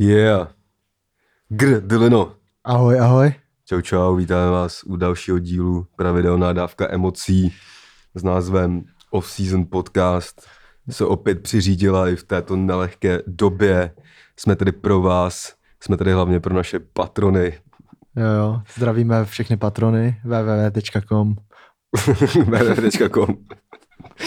Yeah. Gr, Dylino. Ahoj, ahoj. Čau, čau, vítáme vás u dalšího dílu pravidelná dávka emocí s názvem Off-Season Podcast. Se opět přiřídila i v této nelehké době. Jsme tady pro vás, jsme tady hlavně pro naše patrony. Jo, jo. Zdravíme všechny patrony www.com. www.com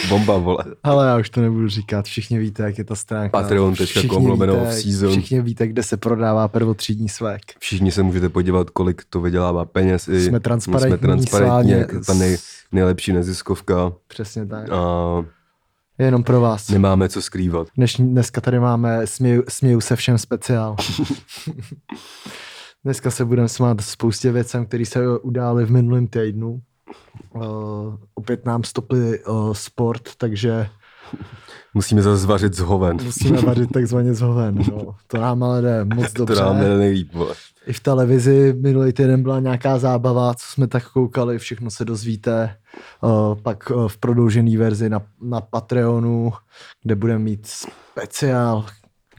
Bomba, vole. Ale já už to nebudu říkat, všichni víte, jak je ta stránka. Patreon.com lomeno season. Všichni víte, kde se prodává prvotřídní svek. Všichni se můžete podívat, kolik to vydělává peněz. I Jsme transparentní, jsme transparentní jak ta nej, nejlepší neziskovka. Přesně tak. A Je jenom pro vás. nemáme co skrývat. Dnešní, dneska tady máme směju, směju se všem speciál. dneska se budeme smát spoustě věcem, které se udály v minulém týdnu. Uh, opět nám stopli uh, sport, takže Musíme zase zvařit z hoven. musíme vařit takzvaně z hoven. No. To nám ale jde moc To dobře. nám jde nejlíp, vole. I v televizi minulý týden byla nějaká zábava, co jsme tak koukali, všechno se dozvíte. Uh, pak uh, v prodloužené verzi na, na Patreonu, kde budeme mít speciál,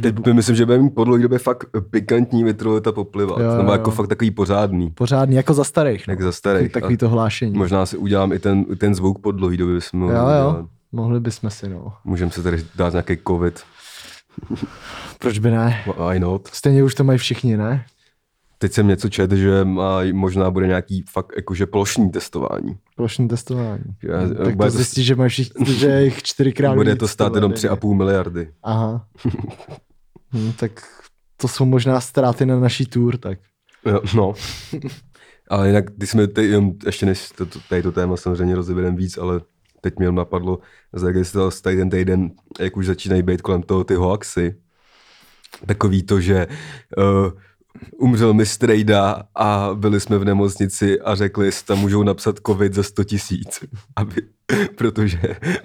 kde bu- My myslím, že budeme mít po dlouhé době fakt pikantní vytrolita poplivat. Jo, Nebo jo, jako jo. fakt takový pořádný. pořádný, jako za starých. Jak no. za starých. Takový to hlášení. Možná si udělám i ten, ten zvuk po dlouhé době. Bychom mohli Jo, udělat. jo, mohli bychom si, no. Můžeme se tady dát nějaký covid. Proč by ne? Why not? Stejně už to mají všichni, ne? Teď jsem něco čet, že má, možná bude nějaký fakt jakože plošní testování. Plošní testování. Já- tak bude to zjistí, že mají všichni, že jich čtyřikrát Bude to stát jenom denně. 3,5 miliardy. Aha. hm, tak to jsou možná ztráty na naší tour, tak. No. ale jinak, když jsme teď, ještě než to, to, tady to téma samozřejmě rozebereme víc, ale teď jenom napadlo, zaregistroval jsi tady ten týden, jak už začínají být kolem toho ty hoaxy. Takový to, že uh, umřel mistr Rejda a byli jsme v nemocnici a řekli, jestli tam můžou napsat covid za 100 tisíc. Aby, protože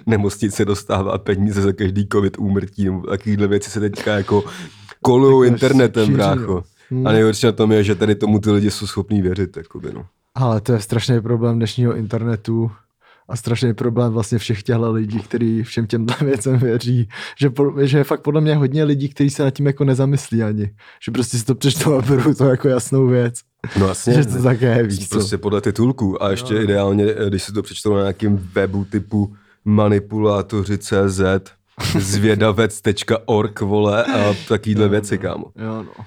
nemocnice dostává peníze za každý covid úmrtí. nebo Takovýhle věci se teďka jako to internetem, brácho. Hmm. A nejhorší na tom je, že tady tomu ty lidi jsou schopní věřit. Jakoby, no. Ale to je strašný problém dnešního internetu a strašný problém vlastně všech těchto lidí, kteří všem těmhle věcem věří. Že, po, že je fakt podle mě hodně lidí, kteří se nad tím jako nezamyslí ani. Že prostě si to přečtou a berou to jako jasnou věc. no jasně. že to také je, víš co. prostě podle titulků. A ještě ideálně, eh, když si to přečtou na nějakém webu typu manipulátoři.cz zvědavec.org, vole, a takovýhle věci, kámo. Jo, no.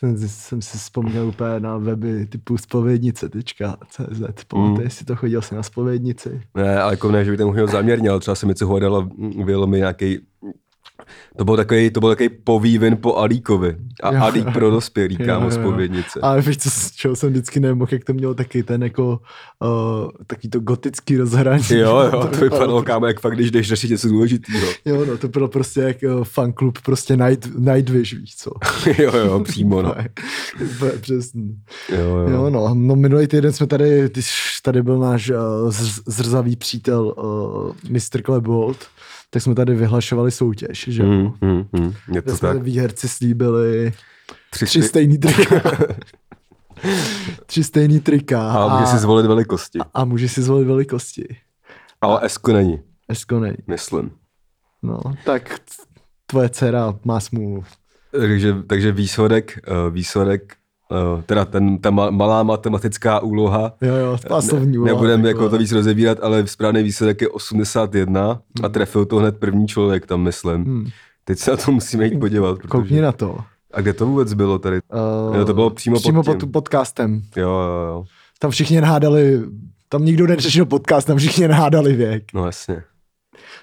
Jsem, si- jsem si vzpomněl úplně na weby typu spovědnice.cz. Pamatuješ Mm. si to, chodil jsi na spovědnici? Ne, ale jako ne, že bych tam měl záměrně, ale třeba jsem něco hledal a vyjel mi nějaký to byl takový, to byl takový povývin po Alíkovi. A Jo. Alík pro dospělý, kámo, z povědnice. Ale víš, co, z čeho jsem vždycky nemohl, jak to mělo taky ten jako, uh, taký to gotický rozhraní. Jo, jo, to vypadalo, kámo, jak fakt, když jdeš řešit něco důležitého. Jo, no, to bylo prostě jak uh, fanklub, prostě Night, Nightwish, víš co. jo, jo, přímo, no. Přesně. Jo, jo. Jo, no, no minulý týden jsme tady, když tady byl náš uh, zr- zrzavý přítel uh, Mr. Klebold, tak jsme tady vyhlašovali soutěž, že jo. Hmm. Je Kde to jsme tak. výherci slíbili Tři, tři stejný trika. tři stejný trika. A může si zvolit velikosti. a může si zvolit velikosti. Ale Esko není, Esko nej. myslím. No, tak tvoje dcera má smůlu. Takže, takže výsledek, uh, výsledek, teda ten, ta ma- malá matematická úloha, Jo, jo, pásovní úloha. nebudeme jako to víc rozebírat, ale správný výsledek je 81 a trefil to hned první člověk tam, myslím. Hmm. Teď se na to musíme jít podívat. Protože... Koukni na to. A kde to vůbec bylo tady? Uh, Jo, to bylo přímo pod přímo tím. pod podcastem. Jo, jo, jo. Tam všichni nahádali, tam nikdo neřešil podcast, tam všichni nahádali věk. No jasně.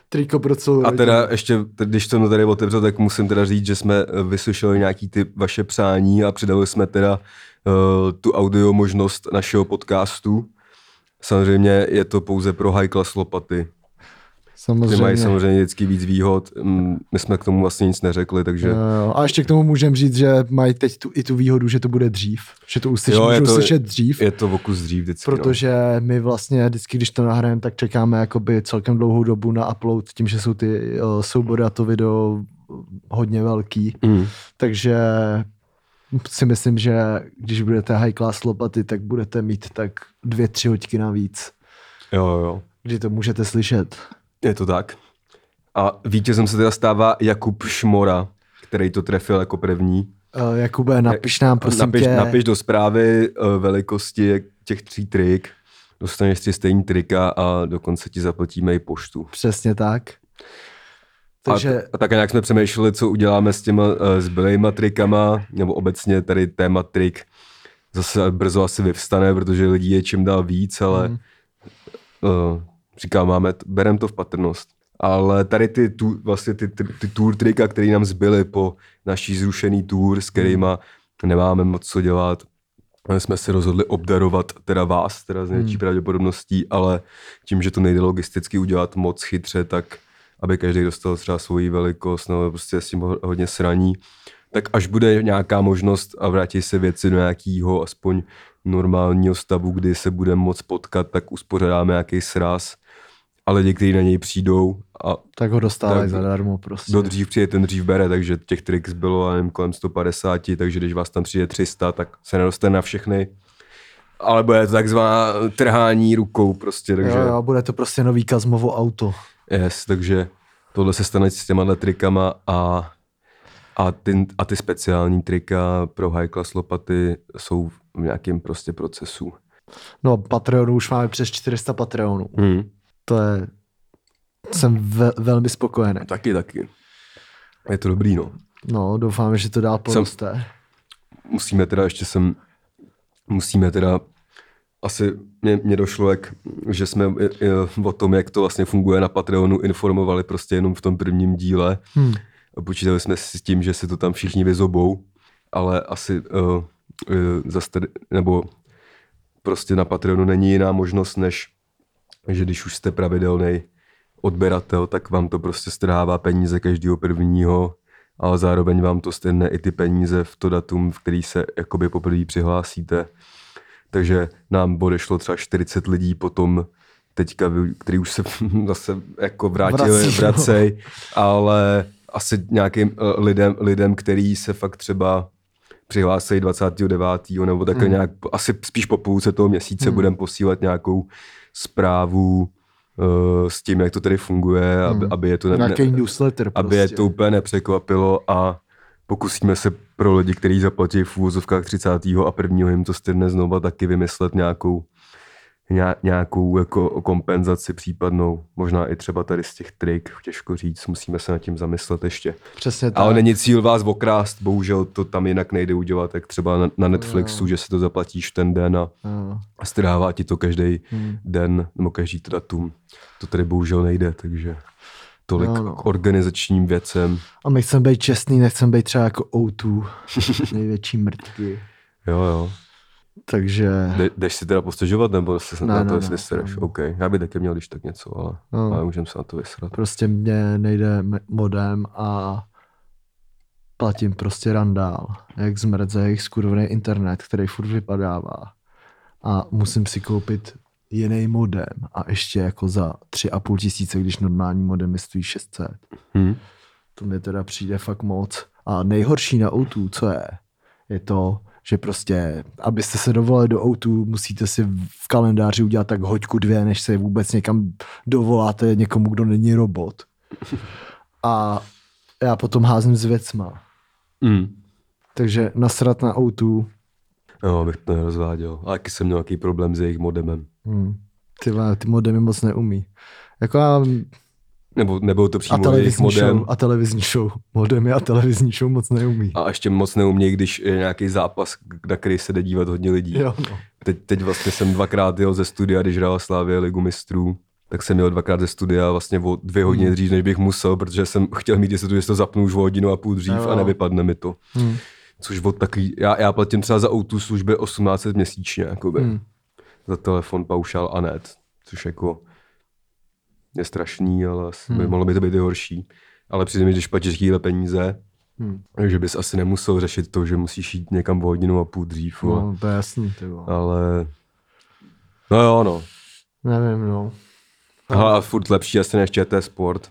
Triko pro celou A teda rodinu. ještě, když jsem to tady otevřel, tak musím teda říct, že jsme eh, vyslyšeli nějaký ty vaše přání a přidali jsme teda uh, tu audio možnost našeho podcastu. Samozřejmě je to pouze pro high class lopaty. Ty mají Samozřejmě. samozřejmě vždycky víc výhod. Mm, My jsme k tomu vlastně nic neřekli, takže... Jo, jo. A ještě k tomu můžeme říct, že mají teď tu, i tu výhodu, že to bude dřív. Že to uslyší, Jo, je to- slyšet dřív. Je to v okus dřív vždycky. no. Protože my vlastně vždycky, když to nahrajeme, tak čekáme jakoby celkem dlouhou dobu na upload, tím, že jsou ty uh, soubory a to video hodně velký. No. Mm. Takže si myslím, že když budete high class lopaty, tak budete mít tak dvě, tři hoďky navíc, Jo, jo. kdy to můžete slyšet. Je to tak. A vítězem se teda stává Jakub Šmora, který to trefil jako první. Uh, Jakube, napiš nám prosím napiš, tě. napiš do zprávy uh, velikosti těch tří trik, dostaneš tři stejný trika a dokonce ti zaplatíme i poštu. Přesně tak. Takže... A, a tak nějak jsme přemýšleli, co uděláme s těma uh, zbylejma trikama, nebo obecně tady téma trik zase brzo asi vyvstane, protože lidí je čím dál víc, ale mm. uh, říkám, máme, berem to v patrnost. Ale tady ty, tu, vlastně ty, ty, ty tour trika, které nám zbyly po naší zrušený tour, s kterýma nemáme moc co dělat, jsme se rozhodli obdarovat teda vás, teda z největší hmm. pravděpodobností, ale tím, že to nejde logisticky udělat moc chytře, tak aby každý dostal třeba svoji velikost, nebo prostě s tím hodně sraní, tak až bude nějaká možnost a vrátí se věci do nějakého aspoň normálního stavu, kdy se budeme moc potkat, tak uspořádáme nějaký sraz a lidi, kteří na něj přijdou a tak ho dostávají zadarmo prostě. Kdo dřív přijde, ten dřív bere, takže těch tricks bylo nevím, kolem 150, takže když vás tam přijde 300, tak se nedostane na všechny. Ale bude to takzvaná trhání rukou prostě, takže... Jo, jo, bude to prostě nový Kazmovo auto. Yes, takže tohle se stane s těma trikama a, a, ty, a ty speciální trika pro high class lopaty jsou v nějakém prostě procesu. No, Patreonu už máme přes 400 Patreonů. Hmm. To je jsem ve, velmi spokojený. Taky, taky. Je to dobrý, no. No, doufáme, že to dál poroste. Jsem, musíme teda ještě sem, musíme teda, asi mě, mě došlo, jak, že jsme o tom, jak to vlastně funguje na Patreonu, informovali prostě jenom v tom prvním díle. Hmm. Počítali jsme si s tím, že si to tam všichni vyzobou, ale asi uh, uh, zase nebo prostě na Patreonu není jiná možnost, než že když už jste pravidelný odběratel, tak vám to prostě strává peníze každého prvního, ale zároveň vám to stejne i ty peníze v to datum, v který se jakoby poprvé přihlásíte. Takže nám odešlo třeba 40 lidí potom, teďka, který už se zase jako vrátili, Vrací, no. vracej, ale asi nějakým uh, lidem, lidem, který se fakt třeba přihlásí 29. nebo takhle mm. nějak, asi spíš po půlce toho měsíce mm. budeme posílat nějakou zprávu uh, s tím, jak to tady funguje, aby, hmm. aby je to ne, ne, newsletter aby prostě. je to úplně nepřekvapilo a pokusíme se pro lidi, kteří zaplatí v úvozovkách 30. a 1. jim to stejně znova taky vymyslet nějakou nějakou jako kompenzaci případnou, možná i třeba tady z těch trik, těžko říct, musíme se nad tím zamyslet ještě. Přesně tak. Ale není cíl vás okrást, bohužel to tam jinak nejde udělat, jak třeba na, na Netflixu, no. že si to zaplatíš ten den a, no. a strává ti to každý hmm. den nebo každý datum. To tady bohužel nejde, takže tolik no, no. k organizačním věcem. A my chceme být čestný, nechceme být třeba jako O2, největší mrtky. Jo, jo. Takže... De, jdeš si teda postažovat, nebo se ne, na to, ne, jestli ne, ne. OK, já bych taky měl když tak něco, ale, no. ale můžeme se na to vysrat. Prostě mě nejde modem a platím prostě randál, jak zmrdze jejich skurvený internet, který furt vypadává. A musím si koupit jiný modem a ještě jako za tři a půl tisíce, když normální modem stojí 600. Hmm. To mi teda přijde fakt moc. A nejhorší na o co je, je to, že prostě, abyste se dovolali do autu, musíte si v kalendáři udělat tak hoďku dvě, než se vůbec někam dovoláte někomu, kdo není robot. A já potom házím s věcma. Mm. Takže nasrat na autu. No, bych to nerozváděl. A jaký jsem měl nějaký problém s jejich modemem. Mm. Ty, ty modemy moc neumí. Jako já nebo, nebo to přímo a televizní modem. Show, a televizní show. Modem a televizní show moc neumí. A ještě moc neumí, když je nějaký zápas, na který se jde dívat hodně lidí. Jo, no. teď, teď vlastně jsem dvakrát jel ze studia, když hrála Slávě Ligu mistrů tak jsem měl dvakrát ze studia vlastně o dvě hodiny hmm. dřív, než bych musel, protože jsem chtěl mít jistotu, že to zapnu už o hodinu a půl dřív jo. a nevypadne mi to. Hmm. Což od takový, já, já platím třeba za autu služby 1800 měsíčně, jakoby. Hmm. Za telefon, paušál a net, což jako je strašný, ale hmm. mohlo by to být i horší. Ale přijde mi, když platíš takovéhle peníze, hmm. že bys asi nemusel řešit to, že musíš jít někam o hodinu a půl dřív. No, to je jasný, ty Ale, no jo, no. Nevím, no. Aha, a furt lepší asi než ČT Sport.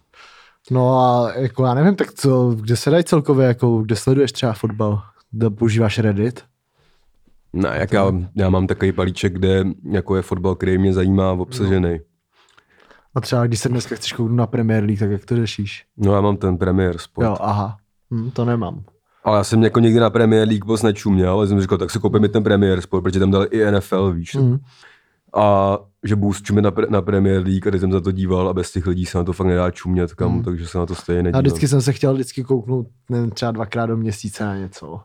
No a jako já nevím, tak co, kde se dají celkově, jako, kde sleduješ třeba fotbal? Kde používáš Reddit? Ne, jak já, já mám takový balíček, kde jako je fotbal, který mě zajímá, obsažený. No. A třeba když se dneska chceš kouknout na Premier League, tak jak to řešíš? No já mám ten Premier Sport. Jo, aha. Hm, to nemám. Ale já jsem jako někdy na Premier League moc nečuměl, ale jsem říkal, tak si koupím i ten Premier Sport, protože tam dali i NFL, víš. Mm. A že budu čumět na, pre- na Premier League a teď jsem za to díval a bez těch lidí se na to fakt nedá čumět kam, Mm. takže se na to stejně nedívám. vždycky jsem se chtěl vždycky kouknout, nevím, třeba dvakrát do měsíce na něco.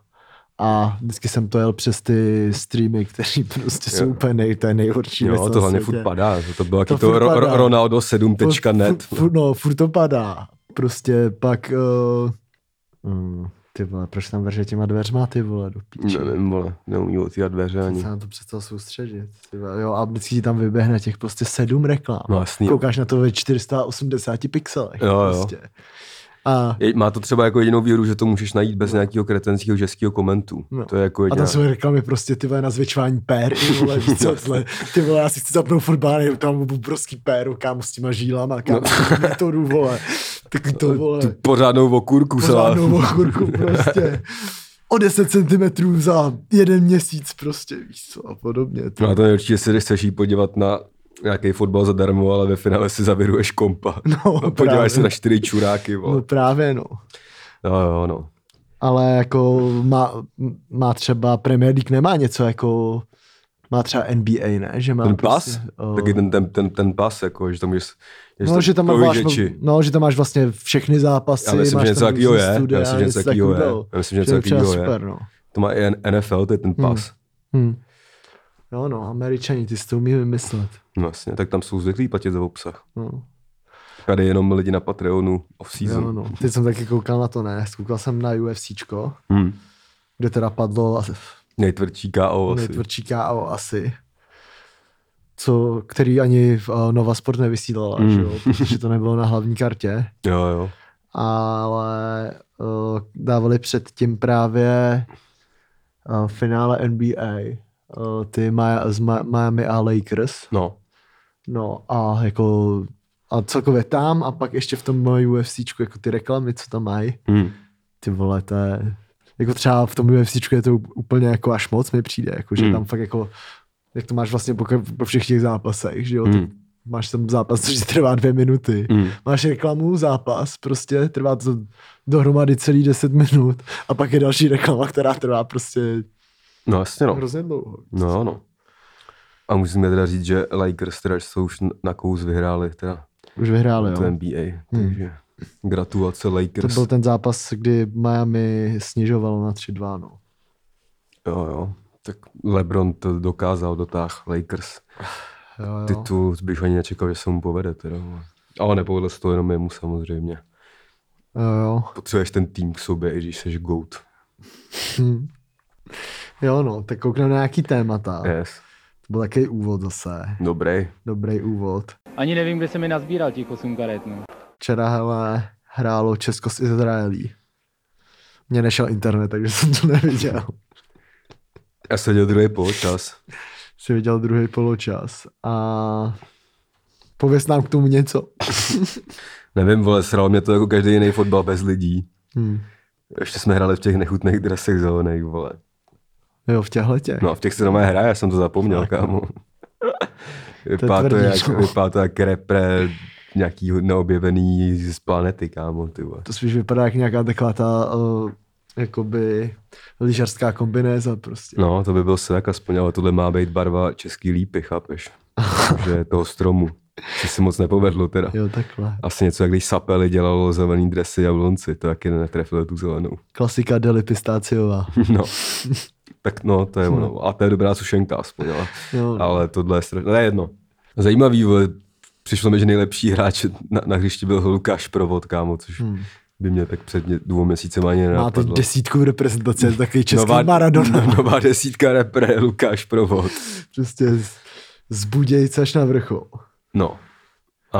A vždycky jsem to jel přes ty streamy, které prostě jsou Jo. úplně nej, to je nejhorší Jo, to hlavně světě. furt padá, to bylo To taky to, furt ro, ro. Ronaldo 7.net. Furt, furt, no, furt to padá. Prostě pak... Uh, mm, ty vole, proč tam vrže těma dveřma, ty vole, do píči. Nevím, vole, neumí otvírat dveře ani. se na to přestal soustředit. Ty vole, jo, a vždycky ti tam vyběhne těch prostě sedm reklam. No jasný. Koukáš na to ve 480 pixelech. Jo, jo. A, Je- Má to třeba jako jedinou výhodu, že to můžeš najít bez nějakého kretenského českého komentu. No. To je jako a jediná... tam jsou reklamy prostě ty vole na zvětšování pér, ty vole, víš co, tle, ty vole, já si chci zapnout fotbal, tam obrovský péru, kámo, s těma žílama, kámo, no. metodu, vole, tak to, vole, Tu pořádnou okurku. pořádnou okurku prostě. O 10 cm za jeden měsíc prostě, víš co, a podobně. No a to je určitě, si chceš jít podívat na nějaký fotbal zadarmo, ale ve finále si zaviruješ kompa. No, A podíváš se na čtyři čuráky, No vole. právě, no. Jo, jo, no. Ale jako má, má třeba Premier League nemá něco jako má třeba NBA, ne? Že má Ten pas, prostě, o- taky ten, ten, ten, ten pas, jako, že tam můžeš, No, že tam, máš, prohlížeči. no, že tam máš vlastně všechny zápasy, Já myslím, máš že něco tam takového je. Já studia, myslím, že něco takového je. Já myslím, že něco takového je. super, no. To má i NFL, to je ten pas. Hm. Jo, no, američani, ty si to umí vymyslet. No jasně, tak tam jsou zvyklí platit za obsah. No. Tady jenom lidi na Patreonu off-season. Jo, no. Teď jsem taky koukal na to, ne? Koukal jsem na UFCčko, Hmm. kde teda padlo asi Nejtvrdší KO asi. nejtvrdší KO asi. Co, který ani v, uh, Nova Sport nevysílala, Mm. že jo? protože to nebylo na hlavní kartě. Jo, jo. ale uh, dávali předtím právě uh, finále NBA, uh, ty Maya, z Miami a Lakers, No. no a jako a celkově tam a pak ještě v tom UFCčku, jako ty reklamy, co tam mají, Hmm. ty vole, to je, jako třeba v tom UFCčku je to úplně jako až moc mi přijde, jako že Hmm. tam fakt jako, jak to máš vlastně po, po všech těch zápasech, že jo, Hmm. ty, máš tam zápas, což trvá dvě minuty, Hmm. máš reklamu, zápas, prostě trvá to dohromady celý 10 minut a pak je další reklama, která trvá prostě No jasně no. hrozně dlouho. No, no. A musíme teda říct, že Lakers teda jsou už na kous vyhráli teda Už vyhráli, to jo. NBA, Hmm. takže gratulace To Lakers. byl ten zápas, kdy Miami snižovalo na 3-2, no. Jo, jo. Tak LeBron to dokázal, dotáh Lakers. Jo, jo. Titul bych ani nečekal, že se mu povede teda. Ale nepovedlo se to jenom jemu samozřejmě. Jo, jo. Potřebuješ ten tým k sobě, i když jsi GOAT. Hm. Jo, no, tak koukneme na nějaký témata. Yes. To byl takový úvod zase. Dobrý. Dobrý úvod. Ani nevím, kde se mi nazbíral těch 8 karet, no. Včera, hele, hrálo Česko s Izraelí. Mně nešel internet, takže jsem to neviděl. Já jsem dělal druhý poločas. Jsi viděl druhý poločas. A pověs nám k tomu něco. Nevím, vole, sral mě to jako každý jiný fotbal bez lidí. Hm. Ještě jsme hráli v těch nechutných dresech zelených, vole. Jo, v těchto těch. No a v těch se doma hraje, já jsem to zapomněl, kámo. Vypadá to, tvrdý, jak, vypadá to jak repre nějaký neobjevený z planety, kámo, ty vole. To spíš vypadá jak nějaká taková ta uh, jakoby lyžařská kombinéza prostě. No, to by byl svek aspoň, ale tohle má být barva český lípy, chápeš? že toho stromu. Co si moc nepovedlo teda. Jo, takhle. Asi něco, jak když Sapeli dělalo zelený dresy jablonci, to taky netrefilo tu zelenou. Klasika Deli Pistáciová. No. Tak no, to je ono. A to je dobrá sušenka aspoň, ale, Jo, ale tohle je strašně, ne jedno. Zajímavý, vole, přišlo mi, že nejlepší hráč na, na hřišti byl Lukáš Provod, kámo, což Hmm. by mě tak před dvou měsícem ani Má teď nenapadlo. desítku v reprezentaci, je takový český nová, Maradona. nová desítka repre Lukáš Provod. Prostě z- z Budějce až na vrchol. No. A,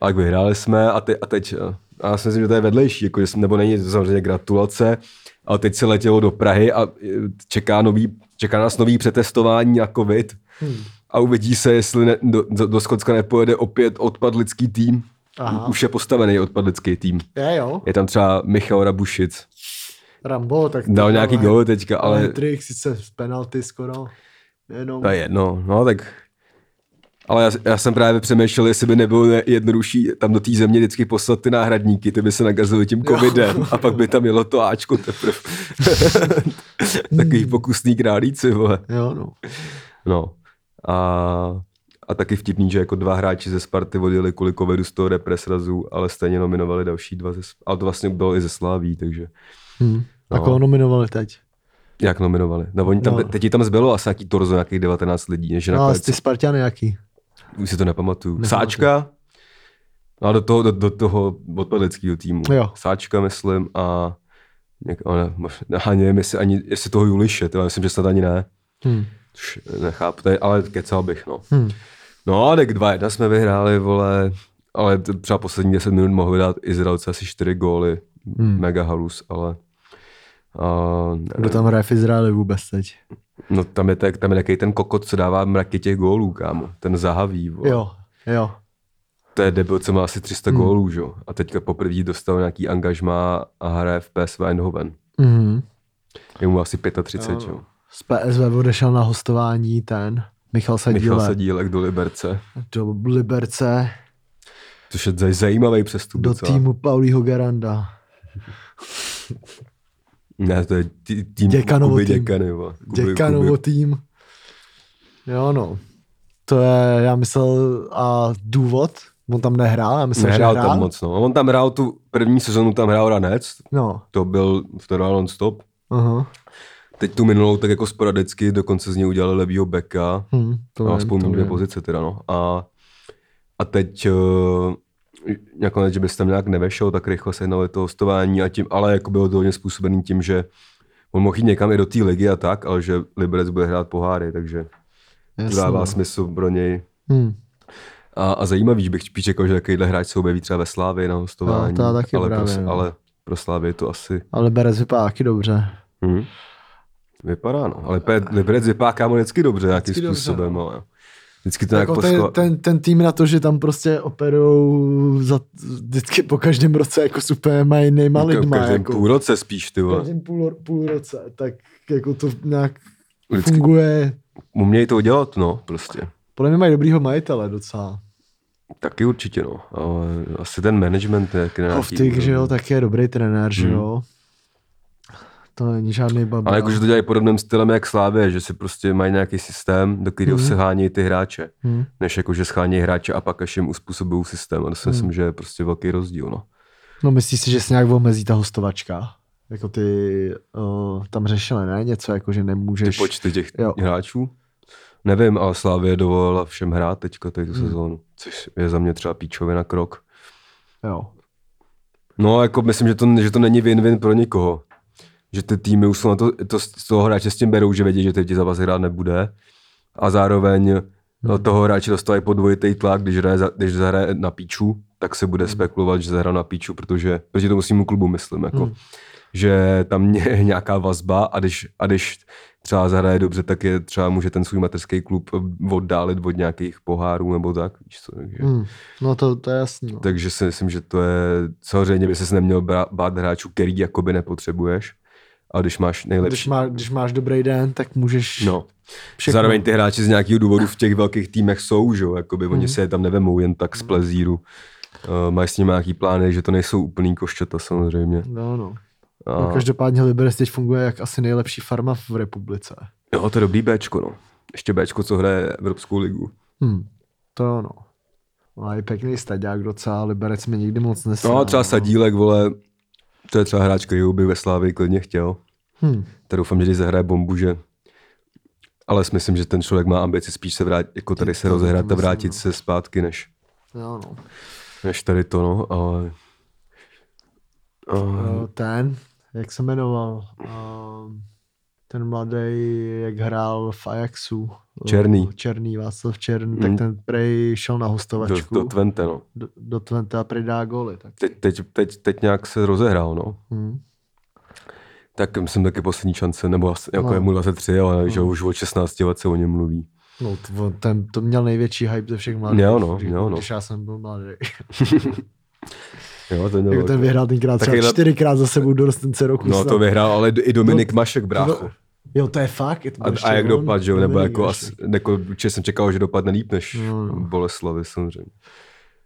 a tak vyhráli jsme a, te, a teď, a já si myslím, že to je vedlejší, jako, že nebo není to samozřejmě gratulace, ale teď se letělo do Prahy a eh, čeká, nový, čeká nás nový přetestování na covid Hmm. a uvidí se, jestli ne, do, do, do Skotska nepojede opět odpadlický tým. Aha. Už je postavený odpadlický tým. Je jo, Je tam třeba Michal Rabušic. Rambo, tak... Dal nějaký gol teďka, ale Ale trik, sice z penalty skoro. Jenom. to je jedno. No tak Ale já, já, jsem právě přemýšlel, jestli by nebylo ne- jednodušší tam do té země vždycky poslat ty náhradníky, ty by se nakazili tím covidem a pak by tam jelo to Ačko teprve. Takový pokusný králíci, vole. Jo, no. No. A, a taky vtipný, že jako dva hráči ze Sparty odjeli kvůli covidu z toho represrazu, ale stejně nominovali další dva ze Ale to vlastně bylo i ze Sláví, takže Hm. A No. koho nominovali teď? jak nominovali? No, oni tam, No. teď tam zbylo asi nějaký torzo, nějakých 19 lidí, než No, a nakonec, ty Spartany jaký? Už si to nepamatuju. Nepamatuju. Sáčka, no a do toho, do, do toho odpadeckého týmu. Jo. Sáčka, myslím, a něk, a ne, možná, a nevím, jestli, ani, jestli toho Juliše, to myslím, že snad ani ne. Hm. Už nechápu, tady, ale kecal bych, no. Hm. No a tak 2-1 jsme vyhráli, vole, ale třeba poslední 10 minut mohl vydat Izraelce asi 4 góly, Hmm. mega halus, ale a, Kdo tam hraje v Izraeli vůbec teď? No tam je, tak, tam je takový ten kokot, co dává mraky těch gólů, kámo, ten zahaví, vole. Jo, jo. To je debil, co má asi 300 Hmm. gólů, že? jo. A teďka poprvé dostal nějaký angažmá a hraje v PSV Eindhoven. Mhm. Je mu asi 35, že? jo. Z PSV odešel na hostování ten Michal Sadílek Michal Sadílek do Liberce, do Liberce, což je zaj- zajímavý přestup. do docela. týmu Paulího Garanda. Ne, to je tý, tým Děkanovo Kuby tým. Děkany. Kuby- Děkanovo Kuby- tým. Jo, no. To je, já myslel, a důvod, on tam nehrál, já myslel, Nehrál že hrál. tam moc, no. On tam hrál tu první sezonu, tam hrál Ranec, No, to byl v to non stop. aha. Teď tu minulou tak jako sporadicky, dokonce z něj udělali levýho beka, Hm, to vím, aspoň to dvě pozice teda, no. A, a teď uh, nakonec, že bys tam nějak nevešel, tak rychle se jednalo to hostování, a tím, ale jako bylo to hodně způsobený tím, že on mohl jít někam i do té ligy a tak, ale že Liberec bude hrát poháry, takže to Jasně, dává no. smysl pro něj. Hm. A, a zajímavý, že bych spíš čekal, že takovýhle hráč se objeví třeba ve Slávě na hostování, No, to taky ale, právě, pro, no. ale pro Slávě je to asi... Ale Berez vypadá taky dobře. Hm. Vypadá, no. Ale Liberec vypadá kámo vždycky dobře nějakým Vždycky dobře, způsobem, no. ale vždycky to nějak Jako ten, ten, ten, tým na to, že tam prostě operujou za, vždycky po každém roce jako super mají nejma Jako lidma. každém Jako, půl roce spíš, ty vole. každém půl, půl roce, tak jako to nějak Vždycky funguje. umějí to udělat, no, prostě. Podle mě mají dobrýho majitele docela. Taky určitě, no. Ale asi ten management je nějaký Hovtik, že jo, tak je dobrý trenér, že Hmm. jo. To není žádný baba. Ale jakože to dělají podobným stylem jak Slávě, že si prostě mají nějaký systém, do kterého Mhm. se hání ty hráče. Hmm. Než jako, že schání hráče a pak až jim uspůsobují systém. A to si Mhm. myslím, že je prostě velký rozdíl, no. No myslíš si, že se nějak omezí ta hostovačka? Jako ty uh, tam řešili, ne? Něco jako, že Ty nemůžeš... počty těch Jo. hráčů. Nevím, ale Slávě dovolila všem hrát teďka tu Hmm. sezónu, což je za mě třeba píčovina krok. Jo. No, jako myslím, že to, že to není win-win pro nikoho. Že ty týmy už jsou na to, to z toho hráče s tím berou, že vědí, že teď ti zápas hrát nebude. A zároveň Hmm. toho hráče dostávají podvojitý tlak, když, hraje, za- když zahraje na píču, tak se Hmm. bude spekulovat, že zahrál na píču, protože proti tomu svýmu klubu myslím, jako, Hmm. že tam je nějaká vazba a když, a když třeba zahraje dobře, tak je třeba může ten svůj mateřský klub oddálit od nějakých pohárů nebo tak. Víš co, takže. Hmm. No to, to je jasný. No. Takže si myslím, že to je, samozřejmě by ses neměl bát hráčů, který jakoby nepotřebuješ, ale když máš nejlepší, Když, má, když máš dobrý den, tak můžeš no. všechno. Zároveň ty hráči z nějakého důvodu v těch velkých týmech jsou, že jo, jakoby Mhm. oni se je tam nevemou jen tak z plezíru. Uh, mají s nimi nějaký plány, že to nejsou úplný košťata samozřejmě. No, no. A, no. Každopádně Liberec teď funguje jak asi nejlepší farma v republice. jo, to je dobrý Bčko, no. Ještě Bčko, co hraje Evropskou ligu. Hmm. To jo, no. Má i pěkný staďák docela, Liberec mi nikdy moc nesl. No a třeba Sadílek, vole, to je třeba hráč, který by ve Slávii klidně chtěl. Hmm. Tak doufám, že když zahraje bombu, že ale si myslím, že ten člověk má ambici spíš se vrátit, jako tady se rozehrát a vrátit no. se zpátky, než, Jo, no. než tady to, no, ale... Uh, Ten, jak se jmenoval? Eh, Ten mladý, jak hrál v Ajaxu. Černý. Černý, Václav Černý, Hmm. tak ten prej šel na do, hostovačku. do Twente, no. do, do Twente a prej dá góly. Tak. Teď, teď, teď, teď nějak se rozehrál, no. Hmm. Tak myslím taky poslední šance, nebo asi- jako No. je mu 23, ale že už od 16 let se o něm mluví. No, to, ten, to měl největší hype ze všech mladých. Jo, no, když, jo, no. Když já jsem byl mladý. Jo, to měl jako ten vyhrál tenkrát třeba čtyřikrát za sebou do roku. No snad. to vyhrál, ale i Dominik Mašek, brácho. No, Jo, to je fakt. Je to A, a jak on? dopad, že jo, nebo jako, asi, jako určitě jsem čekal, že dopadne líp než No, no. Boleslavy samozřejmě.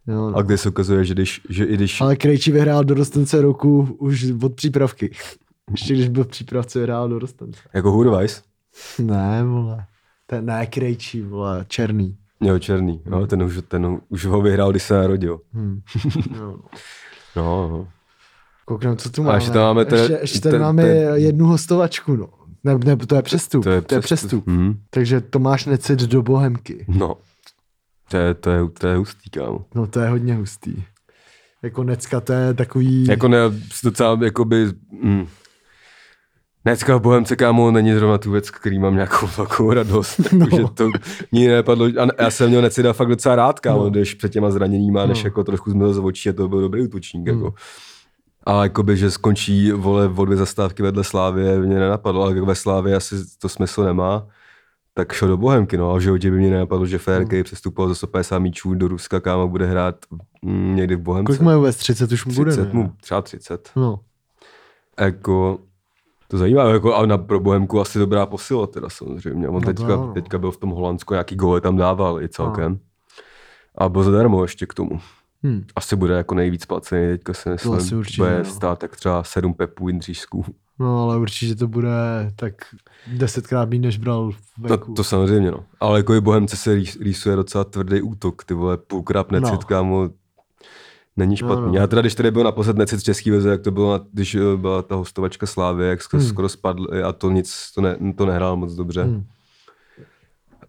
Jo, no. A kde se ukazuje, že, když, že i když... Ale Krejčí vyhrál dorostence roku už od přípravky. Ještě když byl v přípravce, vyhrál dorostence. Jako Hurvajs? Ne, vole. Ten ne Krejčí, vole, černý. Jo, černý. No, ten, už, ten už ho vyhrál, když se narodil. Hm. Jo, no. No, no. Koukneme, co tu A máme. ještě tam máme ještě, ještě ten- máme ten- jednu hostovačku, no. Ne, ne, to je přestup. To je, to je přestup. Hmm. Takže Tomáš Necit do Bohemky. No. To je, to je, to je hustý, kámo. No to je hodně hustý. Jako Necka, to je takový... Jako ne, docela, jakoby, mm. Dneska v Bohemce, kámo, není zrovna tu věc, který mám nějakou velkou radost. No. No. Že to ní nepadlo. A já jsem měl Necida fakt docela rád, kámo, No. když před těma zraněníma, než No. jako trošku zmizel z očí a to byl dobrý útočník. Hmm. Jako. A jakoby, že skončí vole o dvě zastávky vedle Slávě, mě nenapadlo, ale ve Slávě asi to smysl nemá, tak šel do Bohemky, no a v životě by mě nenapadlo, že Fér, Hmm. který přestupoval za 150 míčů do Ruska, kámo, bude hrát mm, někdy v Bohemce. Kolik mají vůbec? 30 už mu bude, 30, ne? mu, třeba 30. No. Jako, to zajímavé, jako, a na pro Bohemku asi dobrá posila teda samozřejmě. On No teďka, no. teďka byl v tom Holandsku, nějaký gole tam dával i celkem. A byl zadarmo ještě k tomu. Hm. Asi bude jako nejvíc placený, teďka si myslím, asi určitě, bude no. stát tak třeba 7 pepů Jindřížsků. no ale určitě to bude tak desetkrát méně, než bral v No, veku. to samozřejmě, no. Ale jako i Bohemce se rýs- rýsuje docela tvrdý útok, ty vole, půlkrát necit, No. no. kámo, není špatný. no. Já teda, když tady byl naposled necit Český veze, jak to bylo, když eh, byla ta hostovačka Slávy, jak skoro, Hmm. skoro spadl a to nic, to, ne, to nehrál moc dobře. Hm.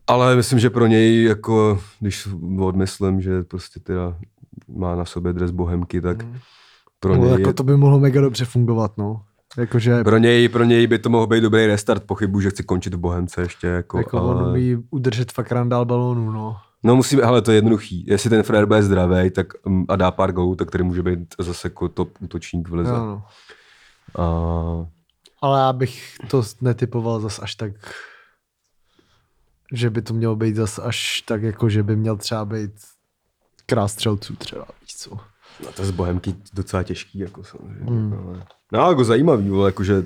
Ale myslím, že pro něj, jako, když odmyslím, že prostě teda má na sobě dres Bohemky, tak Hmm. pro No, něj, jako to by mohlo mega dobře fungovat, no. Jakože pro něj, pro něj by to mohl být dobrý restart, pochybu, že chci končit v Bohemce ještě. Jako, jako ale... on umí udržet fakt randál balónu, no. No musíme, hele, to je jednoduchý. Jestli ten Frér bude zdravý tak, mm, a dá pár gólů, tak tady může být zase jako top útočník v lize. Jo, no. A, Ale já bych to netypoval zas až tak, že by to mělo být zas až tak, jako že by měl třeba být král střelců třeba, víš co. no to z Bohemky docela těžký, jako samozřejmě. Hmm. Ale, no, jako zajímavý, vole, jakože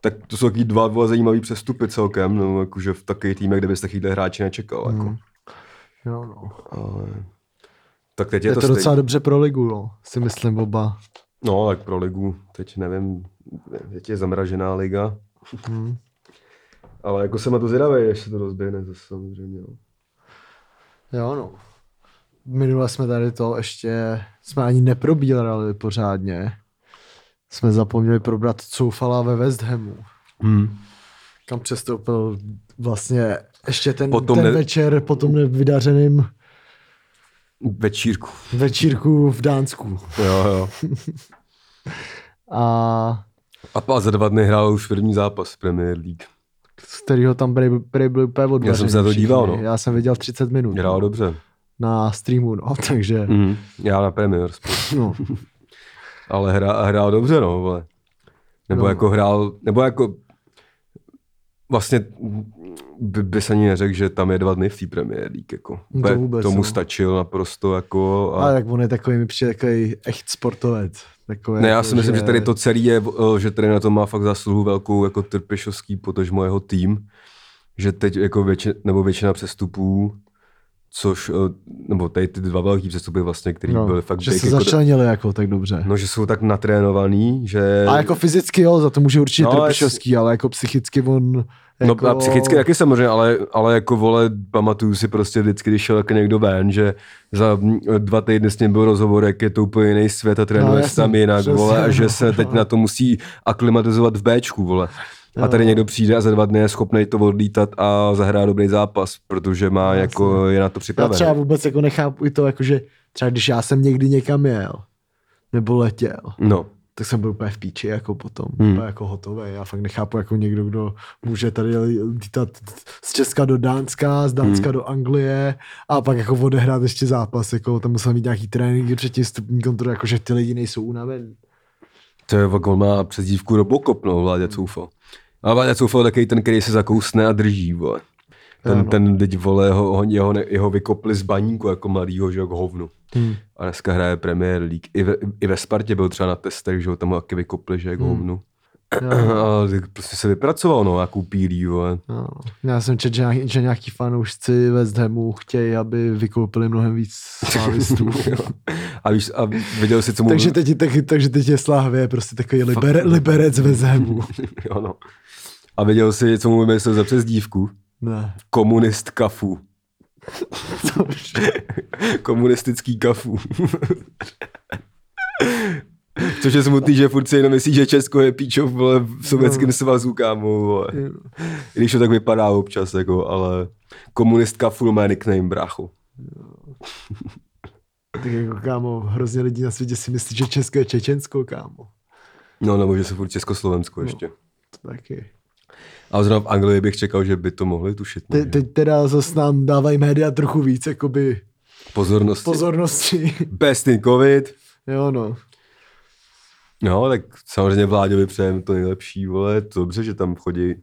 tak to jsou taky dva, dva zajímavý přestupy celkem, no, jakože v takový týme, kde byste chytli hráči nečekal, jako. Hmm. Jo, no. Ale, tak teď je, Je to, to docela stejný. dobře pro ligu, no, si myslím oba. No, tak pro ligu, teď nevím, teď je zamražená liga, Hmm. ale jako jsem na to zvědavý, až se to rozběhne zase samozřejmě. No. Jo, no. Minule jsme tady to ještě, jsme ani neprobírali pořádně. Jsme zapomněli probrat Coufala ve West Hamu, Hmm. kam přestoupil vlastně ještě ten, Potom ten ne- večer po tom nevydařeným Večírku. večírku v Dánsku. Jo, jo. A A pa za dva dny hrál už první zápas Premier League. z kterého tam prý byl úplně odvařený Já jsem se na to díval, no. Já jsem viděl 30 minut Hrál no, dobře. Na streamu, no, takže Mm. Já na Premier no, Ale hrál, hrál dobře, no, vole. Nebo No. jako hrál, nebo jako vlastně by, by se ani neřekl, že tam je dva dny v té Premier League, jako. No to vůbec, tomu no. stačil naprosto, jako. A... ale tak on je takový, mi přijde takový echt sportovec. Takový, Ne, já jako, si myslím, že tady to celé je, eh, že tady na to má fakt zásluhu velkou jako Trpišovský, potažmo jeho tým, že teď jako většina, nebo většina přestupů, což, eh, nebo tady ty dva velký přestupy vlastně, který no, byly fakt že se jako, začlenili jako tak dobře. no, že jsou tak natrénovaný, že... A jako fyzicky jo, za to může určitě No, no, ale Trpišovský, ale jako psychicky on... Jako... No a psychicky taky samozřejmě, ale, ale jako vole, pamatuju si prostě vždycky, když šel jako někdo ven, že za dva týdny s ním byl rozhovor, jak je to úplně jiný svět a trénuje No, no, jasně, tam jinak, vole, a že no. se teď na to musí aklimatizovat v Bčku, vole. A tady někdo přijde a za dva dny je schopný to odlítat a zahrát dobrý zápas, protože má Jasně. jako, je na to Já připravený. třeba vůbec jako nechápu i to, jakože třeba když já jsem někdy někam jel, nebo letěl, No, tak jsem byl úplně v píči jako potom, Hmm. úplně jako hotový. Já fakt nechápu jako někdo, kdo může tady lítat z Česka do Dánska, z Dánska Hmm. do Anglie a pak jako odehrát ještě zápas, jako tam musel mít nějaký trénink, třetí stupní kontrolu, jakože ty lidi nejsou unavení. to je, on má přezdívku Robocop, no, Vláďa Coufal. A Vláďa Coufal takový ten, který se zakousne a drží, vole. Ten, Jo, ten teď vole, ho, ho, jeho, ne- jeho vykopli z baníku jako mladýho, že jo, k hovnu. Hmm. A dneska hraje Premier League. I ve, I ve Spartě byl třeba na testech, že ho tam taky vykopli, že k Hmm. hovnu. A prostě se vypracoval, no, nějakou pílí, vole. No. Já jsem četl, že nějaký, že nějaký fanoušci West Hamu chtějí, aby vykoupili mnohem víc slávistů. a víš, a viděl jsi, co mu... takže, teď, tak, takže teď je Slávě prostě takový libere, liberec West Hamu. jo, no. A viděl jsi, co mu vymyslel za přezdívku? Ne. Komunist kafu. Komunistický kafu. Což je smutný, že furt si jenom myslí, že Česko je píčov vole, v sovětském No. svazu, kámo. Vole. Když to tak vypadá občas, jako, ale komunistka full má nickname, brácho. Tak jako kámo, hrozně lidí na světě si myslí, že Česko je Čečensko, kámo. No, nebo že se furt Československo ještě. To taky. A zrovna v Anglii bych čekal, že by to mohli tušit. Te, teď teda zase nám dávají média trochu víc jakoby Pozornosti. pozornosti. Bez ten covid. jo no. No, tak samozřejmě Vláďovi přejeme to nejlepší, vole, to dobře, že tam chodí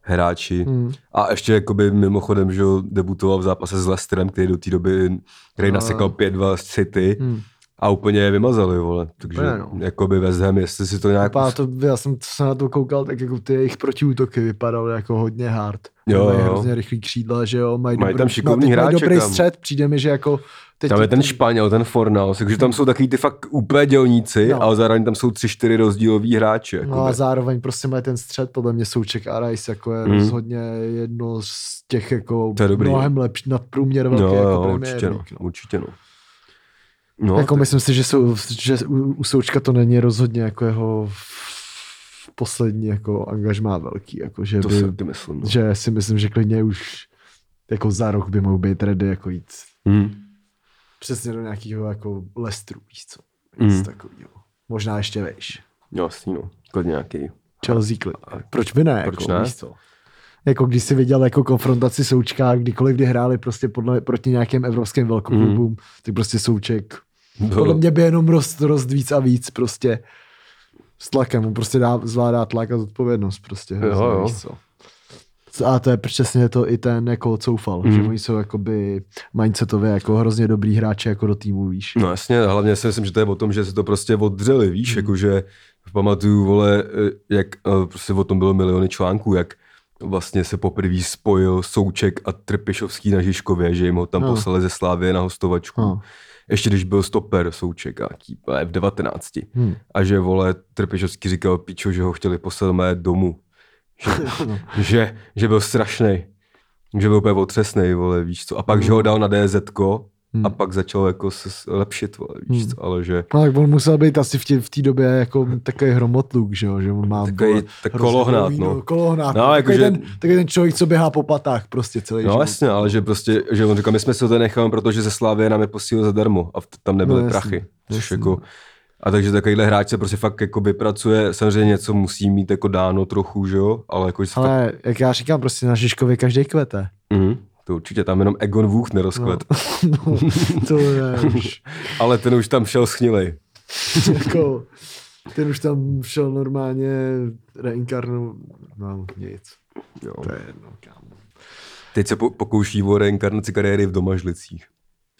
hráči. Hmm. A ještě jakoby mimochodem, že debutoval v zápase s Leicesterem, který do té doby, který No. nasekal 5-2 z City Hmm. A úplně je vymazali, vole. Takže Úplně, no. jakoby West Ham, jestli si to nějak... Vypadá to, já jsem se na to koukal, tak jako ty jejich protiútoky vypadaly jako hodně hard. Jo, mají jo. hrozně rychlý křídla, že jo, mají, Mají dobrý- tam šikovný mají hráče, dobrý kam. střed, přijde mi, že jako teď Tam je ten Španěl, ten Fornal, takže tam jsou takový ty fakt úplně dělníci, No. ale zároveň tam jsou tři, čtyři rozdíloví hráči. No a zároveň prostě mají ten střed, podle mě Souček a Rice jako je Mm. rozhodně jedno z těch jako To je dobrý. mnohem lepší nadprůměr velký No, jako jo, určitě, no, no. určitě, no. No, jako tak- myslím si, že, jsou, že u, u Součka to není rozhodně jako jeho poslední jako angažmá velký, jako že, to by, si myslím. No. že si myslím, že klidně už jako za rok by mohl být ready jako jít Hmm. přesně do nějakého jako Lestru, víš co, nic Mm. takového. Možná ještě vejš. Jo, jasný, no. Klidně nějaký. Chelsea klid. Proč by ne? Proč jako, ne? Víš co? Jako když si viděl jako konfrontaci Součka, kdykoliv kdy hráli prostě podle, proti nějakým evropským velkoklubům, mm. tak prostě Souček Byl- podle mě by jenom rost, rost víc a víc prostě s tlakem, on prostě dá, zvládá tlak a zodpovědnost prostě. jo. víš Co? A to je přesně to i ten jako coufal, mm. že Mhm. oni jsou jakoby mindsetově jako hrozně dobrý hráči jako do týmu, víš. No jasně, hlavně si myslím, že to je o tom, že se to prostě oddřeli, víš, mm. jakože pamatuju, vole, jak eh, prostě o tom bylo miliony článků, jak vlastně se poprvé spojil Souček a Trpišovský na Žižkově, že jim ho tam No. poslali ze Slávě na hostovačku. No. Ještě když byl stoper Souček a tí- v 19. Hmm. A že, vole, Trpišovský říkal pičo, že ho chtěli poslat mé domů. Že, No. že, že byl strašný. Že byl úplně otřesnej, vole, víš co. A pak, že ho dal na DZ Hmm. a pak začal jako se lepšit, vole, víš Hmm. co. Ale že No tak on musel být asi v té v té době jako takový hromotluk, že jo, že on má Takový tak kolohnát, dlouhý, no. Kolohnát, No, no, jako takový, že- ten, takový ten člověk, co běhá po patách prostě celý No život. jasně, ale že prostě, že on říkal, my jsme si to nechali, protože ze Slávě nám je posílil zadarmo a tam nebyly No, no, jasně, prachy. Což jasně. jako, a takže takovýhle hráč se prostě fakt jako vypracuje, samozřejmě něco musí mít jako dáno trochu, že jo, ale jako se fakt, Ale jak já říkám, prostě na Žižkově každý kvete. mhm, to určitě tam jenom Egon Vůch nerozkvet, No, no, to je už, ale ten už tam šel schnilej. jako, ten už tam šel normálně reinkarnou, no nic, Jo. to je jedno, kámo. Teď se po, pokouší o reinkarnaci kariéry v Domažlicích.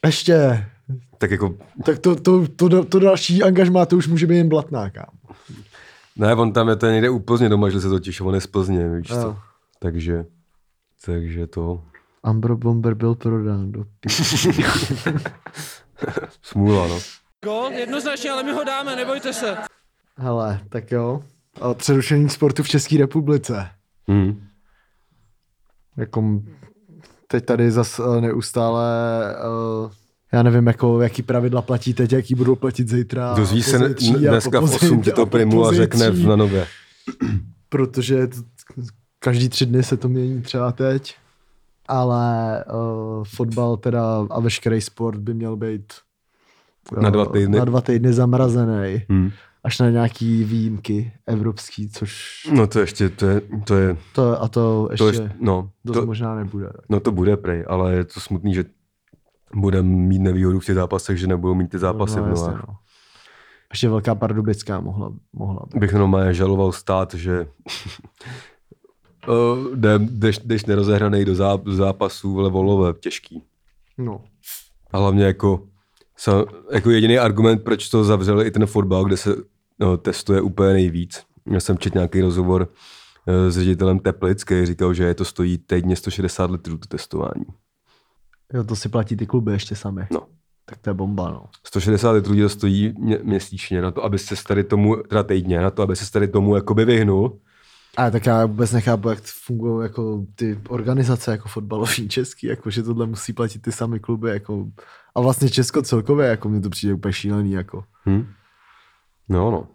Ještě, Tak jako, tak to, to, to, to další angažmá, to už může být jen blatná, kámo. ne, on tam je to někde u Plzně Domažlice totiž, on je z Plzně, víš Jo. co. Takže, takže to, Ambro Bomber byl prodán do smůla, no. Gol, jednoznačně, ale my ho dáme, nebojte se. Hele, tak jo. O přerušení sportu v České republice. Mhm. Jako teď tady zas eh, neustále, uh, já nevím, jako, jaký pravidla platí teď, jaký budou platit zítra. Dozví se dneska v pozítří 8 ti a to Primula řekne v na nové. Protože t- každý tři dny se to mění třeba teď. Ale uh, fotbal teda a veškerý sport by měl být eh, Na dva týdny. na dva týdny zamrazený. Hmm. Až na nějaký výjimky evropský, což No to ještě, to je, to je, to, a to ještě to je, no, dost to, možná nebude. no to bude prej, ale je to smutný, že budeme mít nevýhodu v těch zápasech, že nebudou mít ty zápasy v jasně, novách. no. Ještě velká pardubická mohla, mohla být. Bych normálně žaloval stát, že uh, jdeš, jdeš nerozehraný do, zá, do zápasů, ale volové, těžký. No. A hlavně jako, jako jediný argument, proč to zavřeli i ten fotbal, kde se no, testuje úplně nejvíc, já jsem četl nějaký rozhovor eh, s ředitelem Teplic, který říkal, že je to stojí týdně 160 litrů to testování. Jo, to si platí ty kluby ještě sami. No. Tak to je bomba, no. 160 litrů to stojí mě, měsíčně na to, aby se tady tomu, teda týdně, na to, aby se tady tomu jakoby vyhnul. A tak já vůbec nechápu, jak fungují jako ty organizace jako fotbalový český, jako že tohle musí platit ty sami kluby, jako a vlastně Česko celkově, jako mi to přijde úplně šílený, jako. Hm? No, no.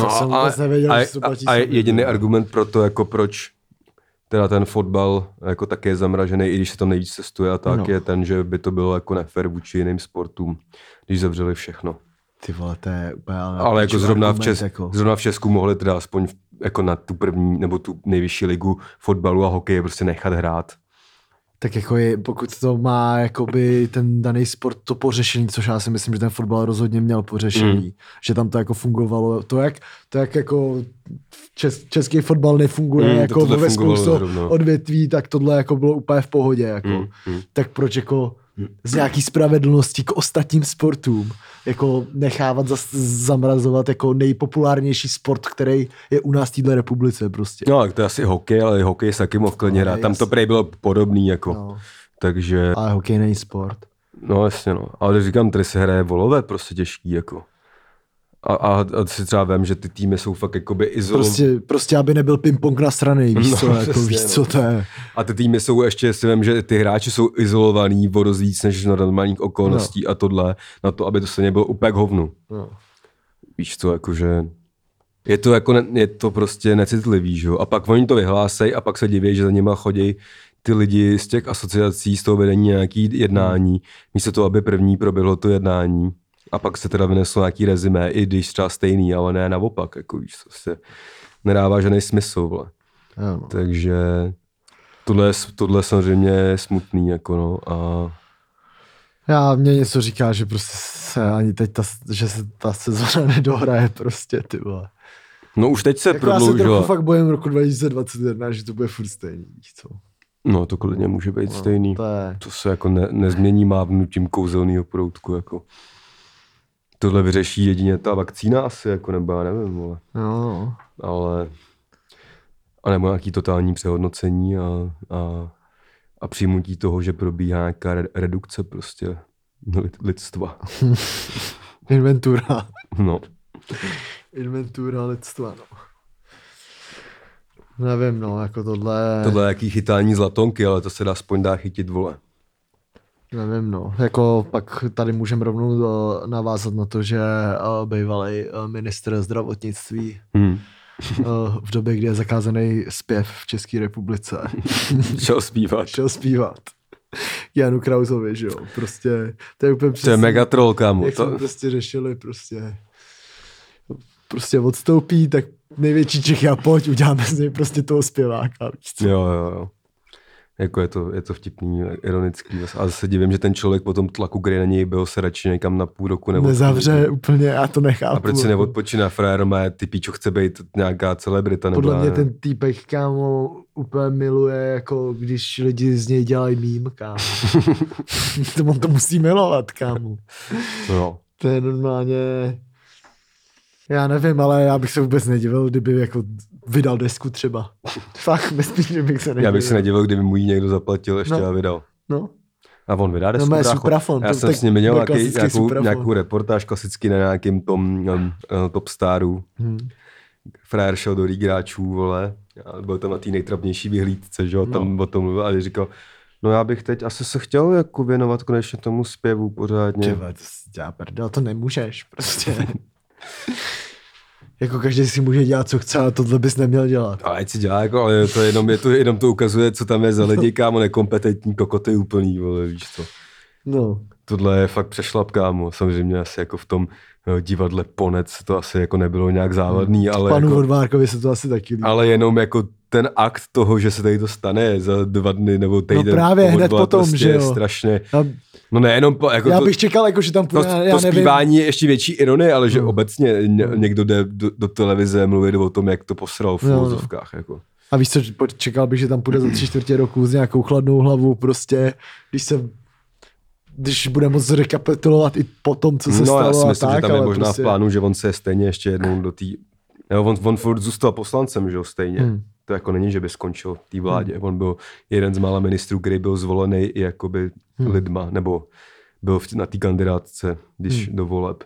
To jsem vůbec nevěděl, a, že to platí a, a jediný no. argument pro to, jako proč teda ten fotbal jako také je zamražený, i když se tam nejvíc cestuje a tak, No. no. je ten, že by to bylo jako nefér vůči jiným sportům, když zavřeli všechno. Ty vole, to je úplně ale, Ale jako zrovna v, argument, Čes, jako. zrovna v Česku mohli teda aspoň v, jako na tu první nebo tu nejvyšší ligu fotbalu a hokeje prostě nechat hrát. Tak jako je, pokud to má jakoby ten daný sport to pořešení, což já si myslím, že ten fotbal rozhodně měl pořešení, mm. že tam to jako fungovalo, to jak, to jak jako čes, český fotbal nefunguje Mm, jako ve spoustu odvětví, tak tohle jako bylo úplně v pohodě, jako. Mm, mm. tak proč jako z nějaký spravedlnosti k ostatním sportům jako nechávat zas, zamrazovat jako nejpopulárnější sport, který je u nás v této republice prostě. No, tak to je asi hokej, ale hokej se taky mohl klidně No, hrát. Tam to prej bylo podobný, jako. No. Takže, Ale hokej není sport. no jasně, no. Ale říkám, tady se hraje volové prostě těžký, jako. A, a, a si třeba vím, že ty týmy jsou fakt jakoby izolované. Prostě, prostě aby nebyl ping-pong na strany, víš No, co, jako, přesně, víš no. co to je. A ty týmy jsou ještě, si vím, že ty hráči jsou izolovaný o dost víc než na normálních okolností no. a tohle, na to, aby to se nebylo úplně k hovnu. No. Víš co, jakože je to, jako ne, je to prostě necitlivý, že jo? A pak oni to vyhlásej a pak se diví, že za nima chodí ty lidi z těch asociací, z toho vedení nějaký jednání, místo toho, aby první proběhlo to jednání. A pak se teda vyneslo nějaký rezime, i když třeba stejný, ale ne naopak, jako víš, co se nedává žádný smysl, vole. Jo, no. Takže tohle, je- tohle je samozřejmě smutný, jako no, a Já, mě něco říká, že prostě se ani teď ta, že se ta sezóna nedohraje prostě, ty vole. no už teď se Jako já se trochu prodloužila. fakt bojím roku 2021, že to bude furt stejný, co. No to klidně může být No, stejný. To je, To se jako ne, nezmění mávnutím kouzelného proutku, jako. Tohle vyřeší jedině ta vakcína asi, jako nebo já nevím, vole. no, ale a nebo nějaký totální přehodnocení a, a, a přijmutí toho, že probíhá nějaká re- redukce prostě lid- lidstva. inventura. No. Inventura lidstva, no. Nevím, no, jako tohle, Tohle je jaký chytání zlatonky, ale to se dá aspoň dá chytit, vole. Nevím, no. Jako pak tady můžeme rovnou eh, navázat na to, že uh, bývalý uh, ministr zdravotnictví Hm. uh, v době, kdy je zakázaný zpěv v České republice, Šel zpívat. šel zpívat. Janu Krausovi, že jo, prostě, to je úplně To je přesně, mega troll, kámo. jak To, prostě řešili, prostě, prostě odstoupí, tak největší Čechy a pojď, uděláme z něj prostě toho zpěváka, jo, jo, jo. Jako je to, je to vtipný, ironický. A zase divím, že ten člověk po tom tlaku, který na něj byl, se radši někam na půl roku nebo Nezavře úplně, já to nechápu. A proč si jako. neodpočíná frajer, má ty píčo chce být nějaká celebrita nebo Podle mě nevím. ten týpek, kámo, úplně miluje, jako když lidi z něj dělají mím, kámo. to on to musí milovat, kámo. No. To je normálně... Já nevím, ale já bych se vůbec nedivil, kdyby jako vydal desku třeba. Fakt, myslím, že bych se nedivil. Já bych se nedivil, kdyby mu ji někdo zaplatil ještě No. a vydal. No, A on vydá desku, brácho. suprafon. Já jsem s ním měl nějaký, nějakou, suprafon. nějakou reportáž klasicky na nějakým tom um, uh, top staru. Hmm. Frajer šel do líg hráčů, vole. A byl tam na té nejtrapnější vyhlídce, že jo, tam No. o tom mluvil a říkal, no já bych teď asi se chtěl jako věnovat konečně tomu zpěvu pořádně. Tyhle, to si dělá prdel, to nemůžeš prostě. jako každý si může dělat, co chce, a tohle bys neměl dělat. Ale ať si dělá, jako, ale to jenom, je to, jenom to ukazuje, co tam je za lidi, kámo, nekompetentní kokoty úplný, vole, víš co. No, Tohle je fakt přešlap, kámo. Samozřejmě asi jako v tom eh, divadle Ponec to asi jako nebylo nějak závadný, ale, panu jako, Vodvárkovi se to asi taky líbí. ale jenom jako ten akt toho, že se tady to stane za dva dny nebo týden. No právě, hned potom, prostě že je jo. strašně. Já, No nejenom, po, jako já to, bych čekal, jako, že tam to, půjde, já to nevím. zpívání je ještě větší ironie, ale že No. obecně ně, někdo jde do, do televize mluvit o tom, jak to posral v No, no. Jako. A víš co, čekal bych, že tam půjde za tři čtvrtě roku s nějakou chladnou hlavou, prostě, když se když bude moc rekapitulovat i po tom, co se no, stalo já si myslím, tak, že tam je možná prostě, v plánu, že on se stejně ještě jednou do té Jo, on, on furt zůstal poslancem, že jo, stejně. Hmm. To jako není, že by skončil v té vládě. On byl jeden z mála ministrů, který byl zvolený i jakoby lidma, nebo byl na té kandidátce, když do voleb.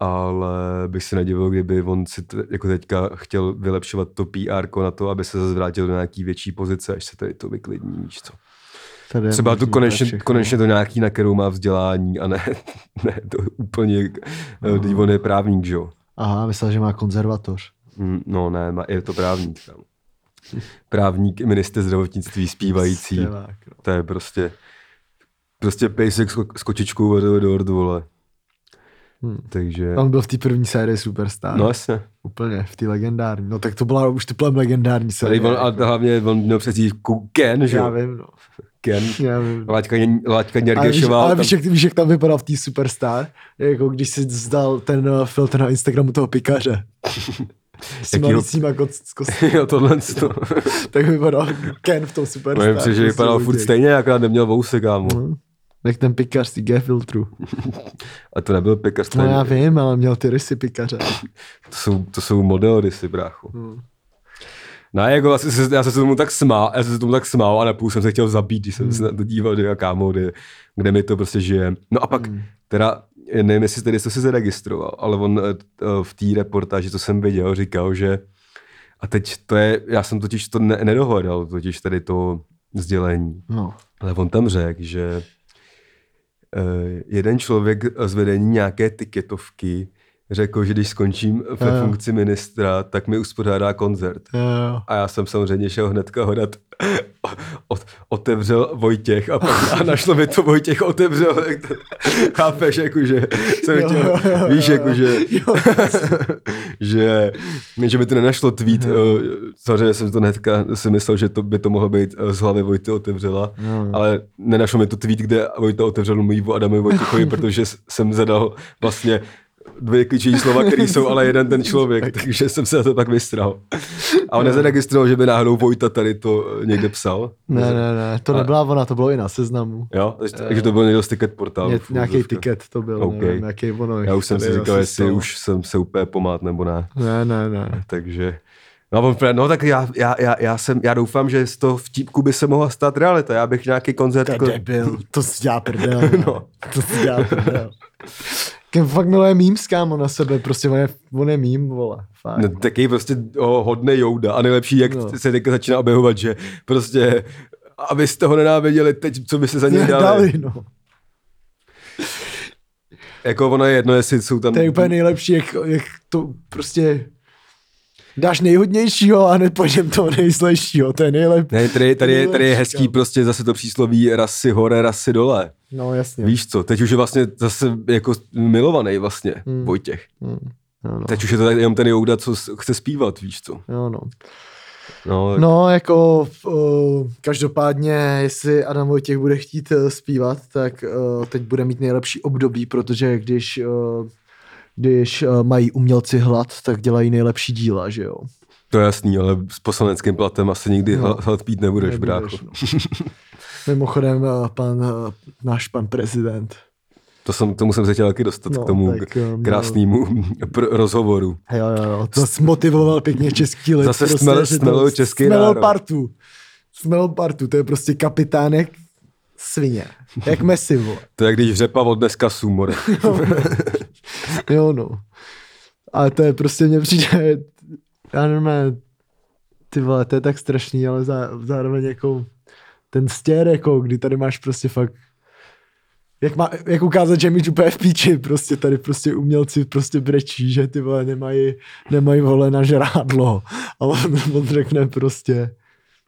Ale bych se nedivil, kdyby on si t- jako teďka chtěl vylepšovat to PR na to, aby se zase vrátil do nějaký větší pozice, až se tady to vyklidní, víš co. Tady Třeba tu konečně, konečně to nějaký, na kterou má vzdělání a ne, ne to úplně, no. když on je právník, že jo. Aha, myslel, že má konzervatoř. Mm, No ne, má- je to právník. Tam. Právník, minister zdravotnictví, zpívající. Stěvák, no. To je prostě, prostě pejsek s, ko- s kočičkou vedle do ordu, vole. Hmm. Takže, On byl v té první sérii Superstar. no jasně. Úplně, v té legendární. No tak to byla už typlem legendární série. on, a hlavně on měl přezdívku Ken, že já vím, no. Ken. Já vím. Láďka, Láďka Ale víš, Něrgešová. ale tam- víš, jak, víš, jak tam vypadal v té Superstar? Jako když si zdal ten uh, filtr na Instagramu toho pikaře. S těma lícíma jo, tohle. To. tak vypadal Ken v tom. Myslím si, že prostě vypadal furt stejně, akorát neměl vousy, kámo. No. Jak ten pikař z té G-filtru. A to nebyl pekař, to, No já vím, ale měl ty rysy pikaře. to jsou, to jsou modely si, brácho. Hmm. No a jako vlastně se, já jsem se tomu tak smál, já jsem se tomu tak smál a napůl jsem se chtěl zabít, když jsem se na to díval, že kámo, kde, kde mi to prostě žije. No a pak teda, nevím, jestli tady jsi se zaregistroval, ale on eh, eh, v té reportáži, co jsem viděl, říkal, že a teď to je, já jsem totiž to ne, nedohledal, totiž tady to sdělení. No. Ale on tam řekl, že eh, jeden člověk z vedení nějaké tiketovky řekl, že když skončím ve Jo. funkci ministra, tak mi uspořádá koncert. Jo, jo. A já jsem samozřejmě šel hnedka hodat. Ot, otevřel Vojtěch a, pak, a našlo mi to Vojtěch otevřel. Chápeš, jakože jsem Jo, chtěl, jo, jo, víš, jo. jakože, Jo. že, že by to nenašlo tweet. eh, Samozřejmě jsem to hnedka si myslel, že to by to mohlo být eh, z hlavy Vojty otevřela, Jo. ale nenašlo mi to tweet, kde Vojta otevřel mluví o Adamovi Vojtěchovi, protože jsem zadal vlastně dvě klíčové slova, které jsou ale jeden ten člověk, takže jsem se na to tak vystral. A on nezaregistroval, že by náhodou Vojta tady to někde psal. Ne, ne, ne, to nebyla ona, to bylo i na seznamu. Jo, takže, takže to byl někdo z ticket portálu. Ně, nějaký tiket to byl, OK. nevím, jaký ono. Já už jsem si říkal, jestli už jsem se úplně pomát nebo ne. Ne, ne, ne. Takže, no, no tak já, já, já, já, jsem, já doufám, že z toho vtípku by se mohla stát realita. Já bych nějaký koncert... To jako- debil, to si dělá prdel. No. To si dělá prdel. Ken fakt miluje memes, kámo, na sebe, prostě on je, on je meme, vole, fakt. No, taky prostě oh, hodný Jouda a nejlepší, jak No. se teďka začíná objevovat, že prostě abyste ho nenáviděli teď, co by se za něj dali. dali, no. Jako ono je jedno, jestli jsou tam... To je úplně nejlepší, jak, jak to prostě dáš nejhodnějšího a hned po něm toho nejslejšího, to je nejlepší. Ne, tady, tady, je, tady je hezký prostě zase to přísloví rasy hore, rasy dole. No jasně. Víš co, teď už je vlastně zase jako milovaný vlastně Hmm. Vojtěch. Hmm. No, no. Teď už je to tak jenom ten Jouda, co chce zpívat, víš co. Jo, no. No, No, jako uh, každopádně, jestli Adam Vojtěch bude chtít uh, zpívat, tak uh, teď bude mít nejlepší období, protože když, uh, když uh, mají umělci hlad, tak dělají nejlepší díla, že jo? to je jasný, ale s poslaneckým platem asi nikdy No. no. hlad pít nebudeš, Nebudeš, brácho. no. Mimochodem, uh, pan, uh, náš pan prezident. To jsem, tomu jsem se chtěl taky dostat No, k tomu tak, um, krásnému pr- rozhovoru. Jo, jo, jo, to smotivoval pěkně český lid. Zase smel- že to smelil český národ. partu. Smelil partu, to je prostě kapitánek svině. Jak Messi, vole. To je, když řepa od dneska sumore. Jo, no. Ale to je prostě, mně přijde, já nevím, ty vole, to je tak strašný, ale zá, zároveň jako ten stěr, jako kdy tady máš prostě fakt jak, má, jak ukázat, že míč úplně v píči, prostě tady prostě umělci prostě brečí, že ty vole nemají, nemají vole na žrádlo. A on, on řekne prostě,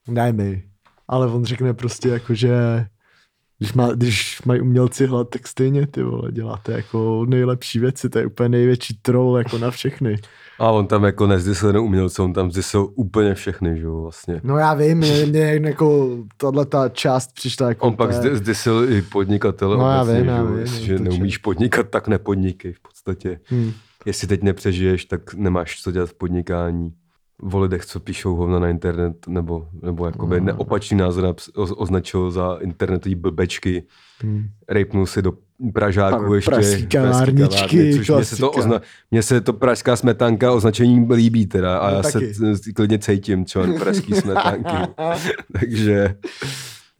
daj mi. Ale on řekne prostě jako, že když, má, když mají umělci hlad, tak stejně ty vole, děláte jako nejlepší věci, to je úplně největší troll jako na všechny. A on tam jako nezdysl jenom umělce, on tam zdysil úplně všechny, že jo, vlastně. No já vím, mě, mě jako tahle ta část přišla jako On pak úplně- zdy- zdysil i podnikatele No já obecně, vím, já že, jo, vím, jestliže to neumíš podnikat, tak nepodnikej v podstatě. Hmm. Jestli teď nepřežiješ, tak nemáš co dělat v podnikání. O lidech, co píšou hovna na internet, nebo, nebo jakoby neopačný názor naps- o, označil za internetový blbečky. Hmm. Rejpnul si do Pražáku Pak ještě. pražský kavárničky, kavárny, což mně se, to ozna- mně se to pražská smetanka označení líbí teda a No, já taky. se klidně cítím člen pražský smetanky. Takže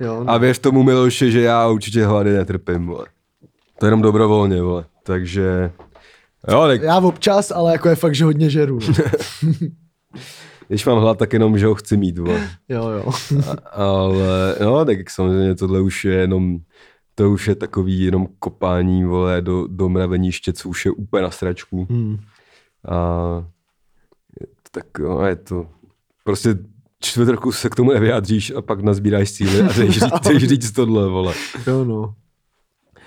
Jo, no. a věř tomu Miloši, že já určitě hlady netrpím, vole. To je jenom dobrovolně, vole. Takže, jo, tak Já občas, ale jako je fakt, že hodně žeru. no. když mám hlad, tak jenom, že ho chci mít, vole. jo, jo. Ale, no, tak samozřejmě tohle už je jenom, to už je takový jenom kopání, vole, do, do mraveniště, co už je úplně na stračku. Hmm. A tak, no, je to, prostě čtvrt roku se k tomu nevyjádříš a pak nazbíráš síly a jdeš říct, jdeš říct tohle, vole. Jo, no.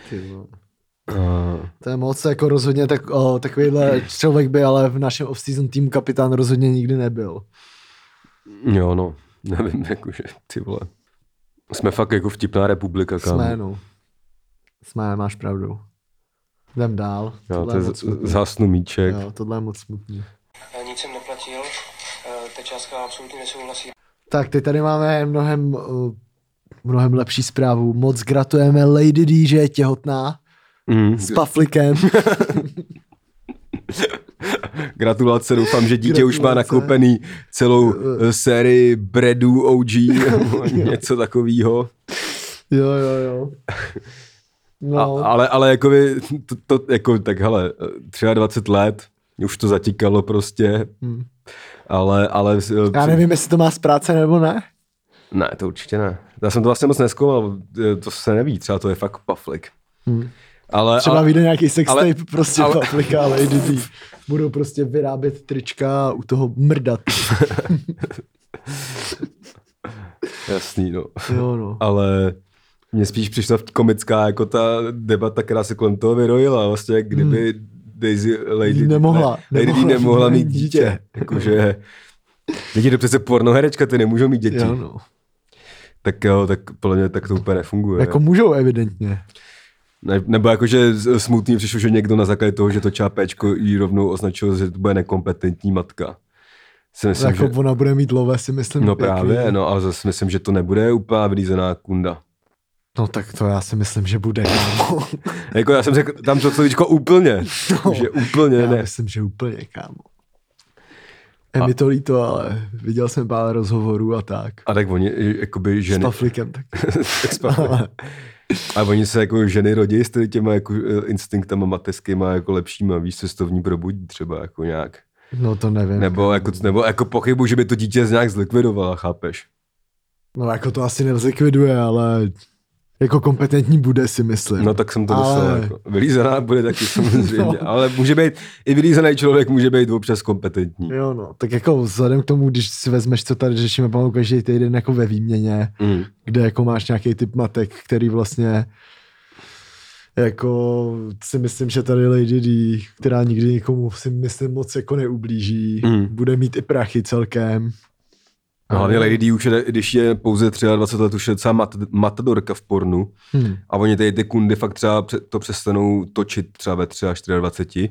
Ty vole. A, To je moc, jako rozhodně tak, o, takovýhle člověk by ale v našem off-season týmu kapitán rozhodně nikdy nebyl. jo, no, nevím, jakože, ty vole. Jsme fakt jako vtipná republika, kámo. Jsme, no. Jsme, máš pravdu. Jdem dál. Jo, Tohle to je moc z- smutný. zhasnu míček. Jo, tohle je moc smutný. Eh, Nic jsem neplatil, eh, ta částka absolutně nesouhlasí. Tak, teď tady máme mnohem, uh, mnohem lepší zprávu. Moc gratulujeme Lady D, že je těhotná Mm. s Paflikem. Gratulace, doufám, že dítě už má Gratulace. nakoupený celou eh, sérii Breadů OG, nebo něco takového. jo, jo, jo. No, A, ale, ale jako, by, to, to, jako, tak hele, třeba 20 let, už to zatíkalo prostě, Hmm. ale, ale eh, já nevím, jestli to má z práce nebo ne. ne, to určitě ne. Já jsem to vlastně moc neskoumal, eh, to se neví, třeba to je fakt paflik. Hmm. Ale, Třeba ale, vyjde nějaký sextape, ale- prostě ale- Paflika a Lady D. Budou prostě vyrábět trička a u toho mrdat. jasný, no. Jo, no. ale mně spíš přišla komická jako ta debata, která se kolem toho vyrojila, vlastně kdyby Daisy Lady Nemohla, ne, Lady nemohla nemohla, mít dítě. dítě. Jakože, děti to přece pornoherečka, ty nemůžou mít děti. Jo, no. Tak jo, tak podle mě tak to úplně nefunguje. Jako můžou evidentně. Ne, nebo jakože smutný přišlo, že někdo na základě toho, že to čápečko jí rovnou označil, že to bude nekompetentní matka. Si myslím, jako že, ona bude mít lové, si myslím. no jaký- právě, no a zase myslím, že to nebude úplně vylízená kunda. No tak to já si myslím, že bude. kámo. Jako já jsem řekl tam to slovíčko úplně, No, že úplně já ne. myslím, že úplně, kámo. Je mi to líto, ale viděl jsem pár rozhovorů a tak. A tak oni, jakoby S ženy, Paflikem tak. tak spavili. a oni se jako ženy rodí s těma jako eh, instinktama mateřskýma jako lepšíma, víš, se to v ní probudí třeba jako nějak. No to nevím. Nebo jako, nebo jako pochybu, že by to dítě nějak zlikvidovala, chápeš? No jako to asi nezlikviduje, ale jako kompetentní bude si myslím. No tak jsem to myslel. Ale- Jako. Vylízená bude taky samozřejmě, no. ale může být, i vylízený člověk může být občas kompetentní. Jo no, tak jako vzhledem k tomu, když si vezmeš, co tady řešíme pomalu každý týden jako ve výměně, Mm. kde jako máš nějaký typ matek, který vlastně jako si myslím, že tady Lady D, která nikdy nikomu si myslím moc jako neublíží, Mm. bude mít i prachy celkem. No, hlavně Lady D už je, když je pouze 23 let, už je docela mat, matadorka v pornu. Hmm. A oni tady ty kundy fakt třeba to přestanou točit třeba ve 23 24.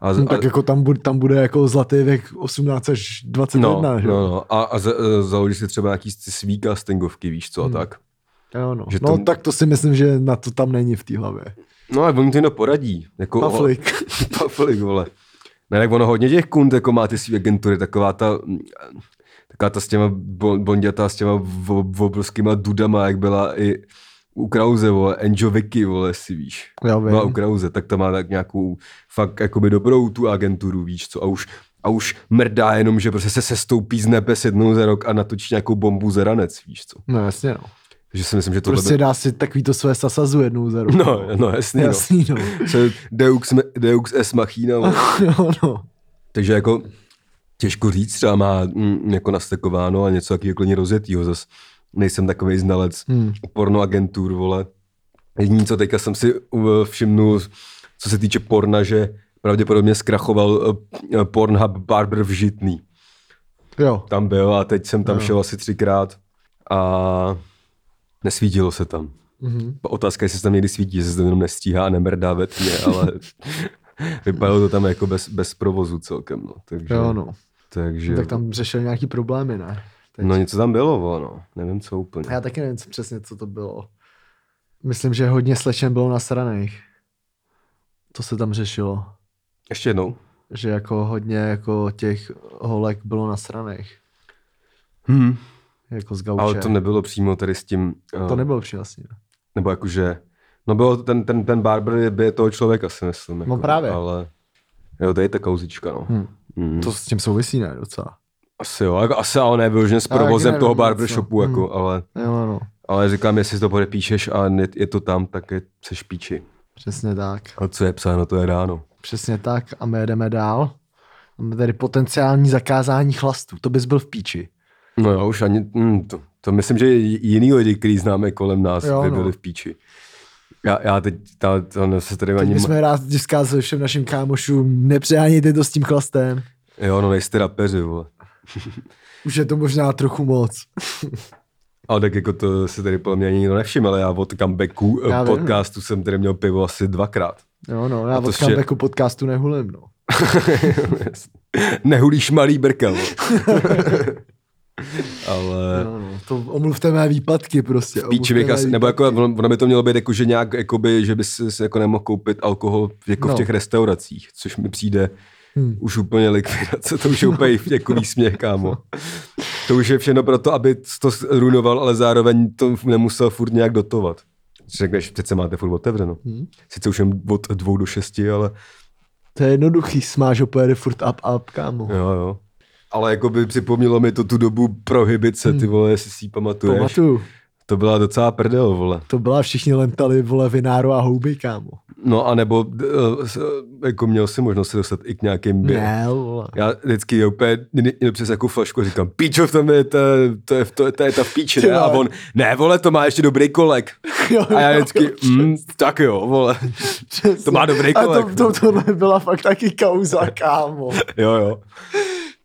A, No, tak a, jako tam bude, tam bude jako zlatý věk 18 až 21, no, no, že? jo? no, a, a za, e, založí si třeba nějaký ty svý castingovky, víš co, Hmm. hmm. tak. Jo, no. že no to- tak to si myslím, že na to tam není v té hlavě. No a oni to jenom poradí. Jako, Paflik. Paflik, vole. Ne, tak ono hodně těch kund jako má ty svý agentury, taková ta, taková ta s těma bo- bonděta, s těma obrovskýma dudama, jak byla i u Krause, vole, Angel Vicky, vole, si víš. Já vím. Byla u Krause, tak ta má tak nějakou fakt jakoby dobrou tu agenturu, víš co, a už, a už mrdá jenom, že prostě se sestoupí z nebes jednou za rok a natočí nějakou bombu za ranec, víš co. No jasně, no. Takže si myslím, že tohle Prostě dá si takový to své sasazu jednou za rok. No, no, jasný, Jasný, no. no. Deux, Deux es machina, jo, no. Takže jako těžko říct, třeba má mm, jako nastekováno a něco takového klidně rozjetýho. Zas nejsem takový znalec Hmm. pornoagentur, vole. Jediný, co teďka jsem si všimnul, co se týče porna, že pravděpodobně zkrachoval uh, Pornhub Barber v Žitný. Jo. Tam byl a teď jsem tam Jo. šel asi třikrát a nesvítilo se tam. Mhm. Otázka je, jestli se tam někdy svítí, jestli se to jenom nestíhá a nemrdá ve tmě, ale vypadalo to tam jako bez, bez provozu celkem. No. Takže... Jo, no. Takže, Tak tam řešil nějaký problémy, ne? Teď. no něco tam bylo, no. Nevím, co úplně. Já taky nevím co- přesně, co to bylo. Myslím, že hodně slečen bylo nasraných. To se tam řešilo. Ještě jednou. Že jako hodně jako těch holek bylo nasraných. Hmm. Jako z gauče. Ale to nebylo přímo tady s tím, uh, to nebylo přihlasně. nebo jakože, no bylo to ten, ten, ten barber je, je toho člověka, si myslím. Jako, No právě. Ale, jo, tady je ta kauzička, no. Hm. Hmm. To s tím souvisí, ne? Docela. Asi jo, jako, asi ale nebyl, že s provozem toho barbershopu, no. jako, Hmm. ale, Jo, no. ale říkám, jestli si to podepíšeš a je, je to tam, tak je, seš píči. Přesně tak. A co je psáno, to je ráno. Přesně tak. A my jedeme dál. Máme tady potenciální zakázání chlastu. To bys byl v píči. No jo, už ani, hm, to, to myslím, že jiný lidi, který známe kolem nás, Jo, by no. byli v píči. Já, já teď, ta, to se tady Teď ani... bychom rádi vzkázali všem našim kámošům, nepřehánějte to s tím chlastem. Jo, no nejste rapeři, vole. Už je to možná trochu moc. Ale tak jako to se tady podle mě ani nikdo nevšiml, ale já od comebacku Já já vím. podcastu jsem tady měl pivo asi dvakrát. Jo, no, já od comebacku podcastu nehulím, no. Nehulíš malý brkel. Ale Jo, no. To omluvte mé výpadky prostě. v píči bych omluvte asi, nebo jako, ono, by to mělo být jako, že nějak, jakoby, že bys si jako nemohl koupit alkohol jako No. v těch restauracích, což mi přijde Hmm. už úplně likvidace, to už je úplně jako výsměch, kámo. To už je všechno proto, aby to ruinoval, ale zároveň to nemusel furt nějak dotovat. Řekneš, přece máte furt otevřeno. Hmm. Sice už jen od dvou do šesti, ale To je jednoduchý, smáš ho pojede furt up, up, kámo. jo, jo. Ale jako by připomnělo mi to tu dobu prohybice, ty vole, jestli si ji pamatuješ. Pamatuju, To byla docela prdel, vole. to byla všichni lemtali, vole, vináru a houby, kámo. No a nebo uh, jako měl si možnost se dostat i k nějakým bě- Ne, vole. Já vždycky úplně jdu přes jako flašku a říkám, píčo, v tom je, to, to, je, to, to je ta v píči, Ty ne? A on, ne, vole, to má ještě dobrý kolek. Jo, A já jo, vždycky, mm, tak jo, vole. přesně. to má dobrý A kolek. to, to, tohle byla fakt taky kauza, kámo. Jo, jo.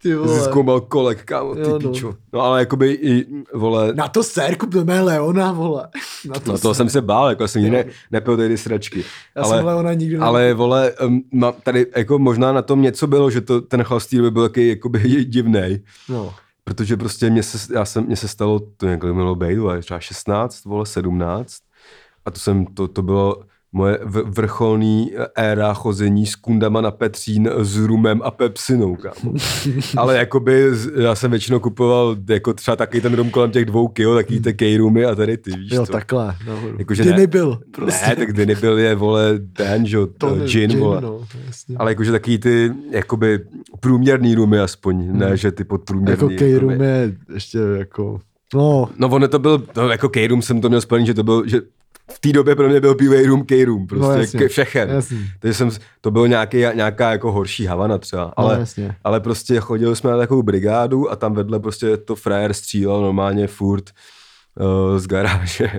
Ty Jsi vole. zkoumal kolek, kámo, ty Jo, no. No ale jakoby i, vole, Na to ser, kupujeme Leona, vole. Na to no toho jsem se bál, jako jsem nikdy ne, nepil tady sračky. Já jsem Leona nikdy Ale vole, um, tady jako možná na tom něco bylo, že to, ten chlastý by byl taky jakoby divnej. No. Protože prostě mě se, já jsem, mě se stalo, to někdy mělo být, ale třeba 16, vole, 17. A to jsem, to, to bylo moje vrcholný éra chození s kundama na Petřín s rumem a pepsinou, kámo. Ale jakoby, já jsem většinou kupoval jako třeba taky ten rum kolem těch dvou kilo, taky ty kejrumy a tady ty, víš Jo, co. takhle. Nahoru. Jakože Kdy ne- nebyl, prostě. Ne, tak kdy nebyl je, vole, ten, že To ne- gin, vole. no, jasně. Ale jakože taky ty, jakoby, průměrný rumy aspoň, ne, že ty podprůměrný. Hmm. Jako Kejrum je ještě jako... No, No ono to byl, no, jako K-Room jsem to měl spojený, že to byl, že v té době pro mě byl bílej room K-Room, prostě No, no, jasně. všechen. Jasně. Takže jsem, to byl nějaký, nějaká jako horší Havana třeba, ale, no jasně. ale prostě chodili jsme na takovou brigádu a tam vedle prostě to frajer střílel normálně furt uh, z garáže.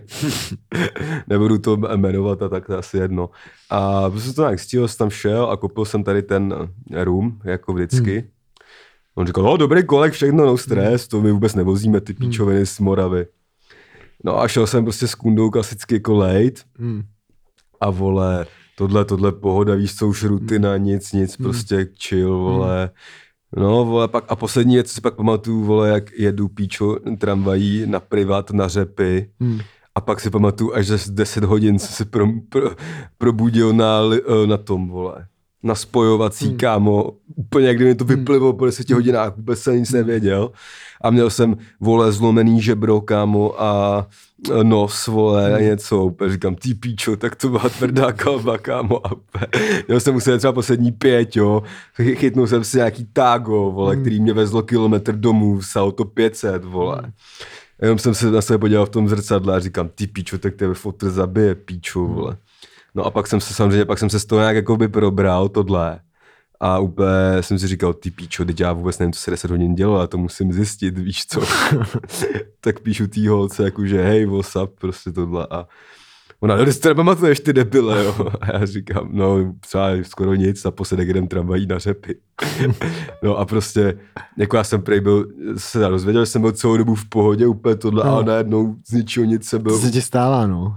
Nebudu to jmenovat a tak to asi jedno. A prostě to nějak střílel, jsem tam šel a koupil jsem tady ten eh, room, jako vždycky. Hmm. On říkal, no dobrý kolek, všechno, no stres, to my vůbec nevozíme ty píčoviny z Moravy. No a šel jsem prostě s kundou klasicky jako late Hmm. a vole, tohle, tohle pohoda, víš co, už rutina, nic, nic, prostě chill, vole. No, vole, pak, a poslední věc, co si pak pamatuju, vole, jak jedu píčo tramvají na privat, na řepy. Hmm. A pak si pamatuju, až za 10 hodin jsem se pro, pro, probudil na, eh, na tom, vole. Na spojovací, hmm. kámo. Úplně kdyby mi to vyplivilo po 10 hodinách, vůbec jsem nic nevěděl. A měl jsem, vole, zlomený žebro, kámo, a nos, vole, a něco. Úplně říkám, ty píčo, tak to byla tvrdá kalba, kámo. A měl jsem musel třeba poslední pět, jo. Chy- Chytnul jsem si nějaký tágo, vole, který mě vezlo kilometr domů, s auto 500, vole. Jenom jsem se na sebe podíval v tom zrcadle a říkám, ty píčo, tak tebe fotr zabije, píčo, vole. No a pak jsem se samozřejmě, pak jsem se z toho nějak jakoby probral tohle. A úplně jsem si říkal, ty píčo, teď já vůbec nevím, co se 10 hodin dělo, a to musím zjistit, víš co. tak píšu tý holce, jakože hej, what's up, prostě tohle. A ona, no, ty to nepamatuješ, ty debile, jo. A já říkám, no, třeba skoro nic, naposledy jdem tramvají na řepy. no a prostě, jako já jsem prej byl, se dozvěděl, že jsem byl celou dobu v pohodě, úplně tohle, No. a najednou z ničeho nic se byl To se ti stává, no.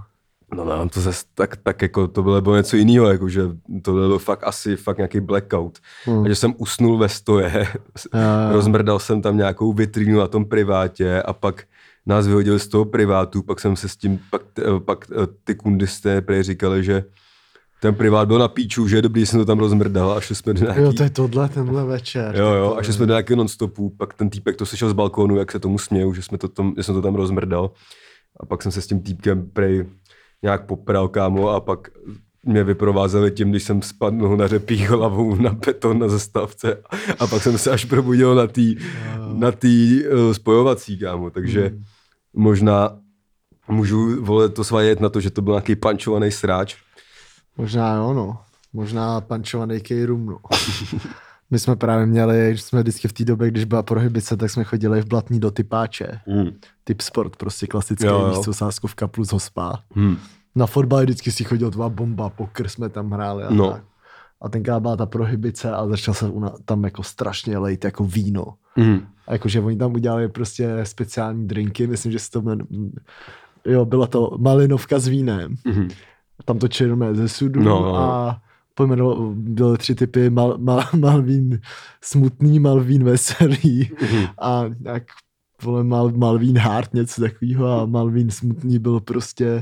No nám to zase tak, tak jako to bylo, bylo něco jiného, jako že to bylo fakt asi fakt nějaký blackout. Hmm. A že jsem usnul ve stoje, jo. rozmrdal jsem tam nějakou vitrínu na tom privátě a pak nás vyhodili z toho privátu, pak jsem se s tím, pak, pak ty kundisté prej říkali, že ten privát byl na píču, že je dobrý, že jsem to tam rozmrdal a šli jsme do nějaký... Jo, to je tohle, tenhle večer. Jo, jo, a šli jsme do nějakého nonstopu, pak ten týpek to slyšel z balkónu, jak se tomu smějou, že, jsme to tam, že jsem to tam rozmrdal. A pak jsem se s tím týpkem prej nějak popral, kámo, a pak mě vyprovázeli tím, když jsem spadl na řepí hlavou na beton na zastávce a pak jsem se až probudil na té na tý, uh, spojovací, kámo, takže možná můžu volet to svajet na to, že to byl nějaký pančovaný sráč. Možná jo, no. Možná pančovaný kejrum, no. My jsme právě měli, že jsme vždycky v té době, když byla prohybice, tak jsme chodili v blatní do typáče. Hmm. Typ sport, prostě klasický, Jo, jo. víš co, sáskovka plus hospa. Hmm. Na fotbal vždycky si chodil tvá bomba, pokr jsme tam hráli a No. tak. A tenkrát byla ta prohybice a začal se tam jako strašně lejt jako víno. Hmm. A jakože oni tam udělali prostě speciální drinky, myslím, že se to jmen... Jo, byla to malinovka s vínem. Mhm. Tam to černé ze sudu No, no, no. a pojmenoval, byly tři typy mal, mal, Malvín smutný, Malvín veselý Mhm. a jak vole, mal, Malvín hard, něco takového a Malvín smutný byl prostě uh,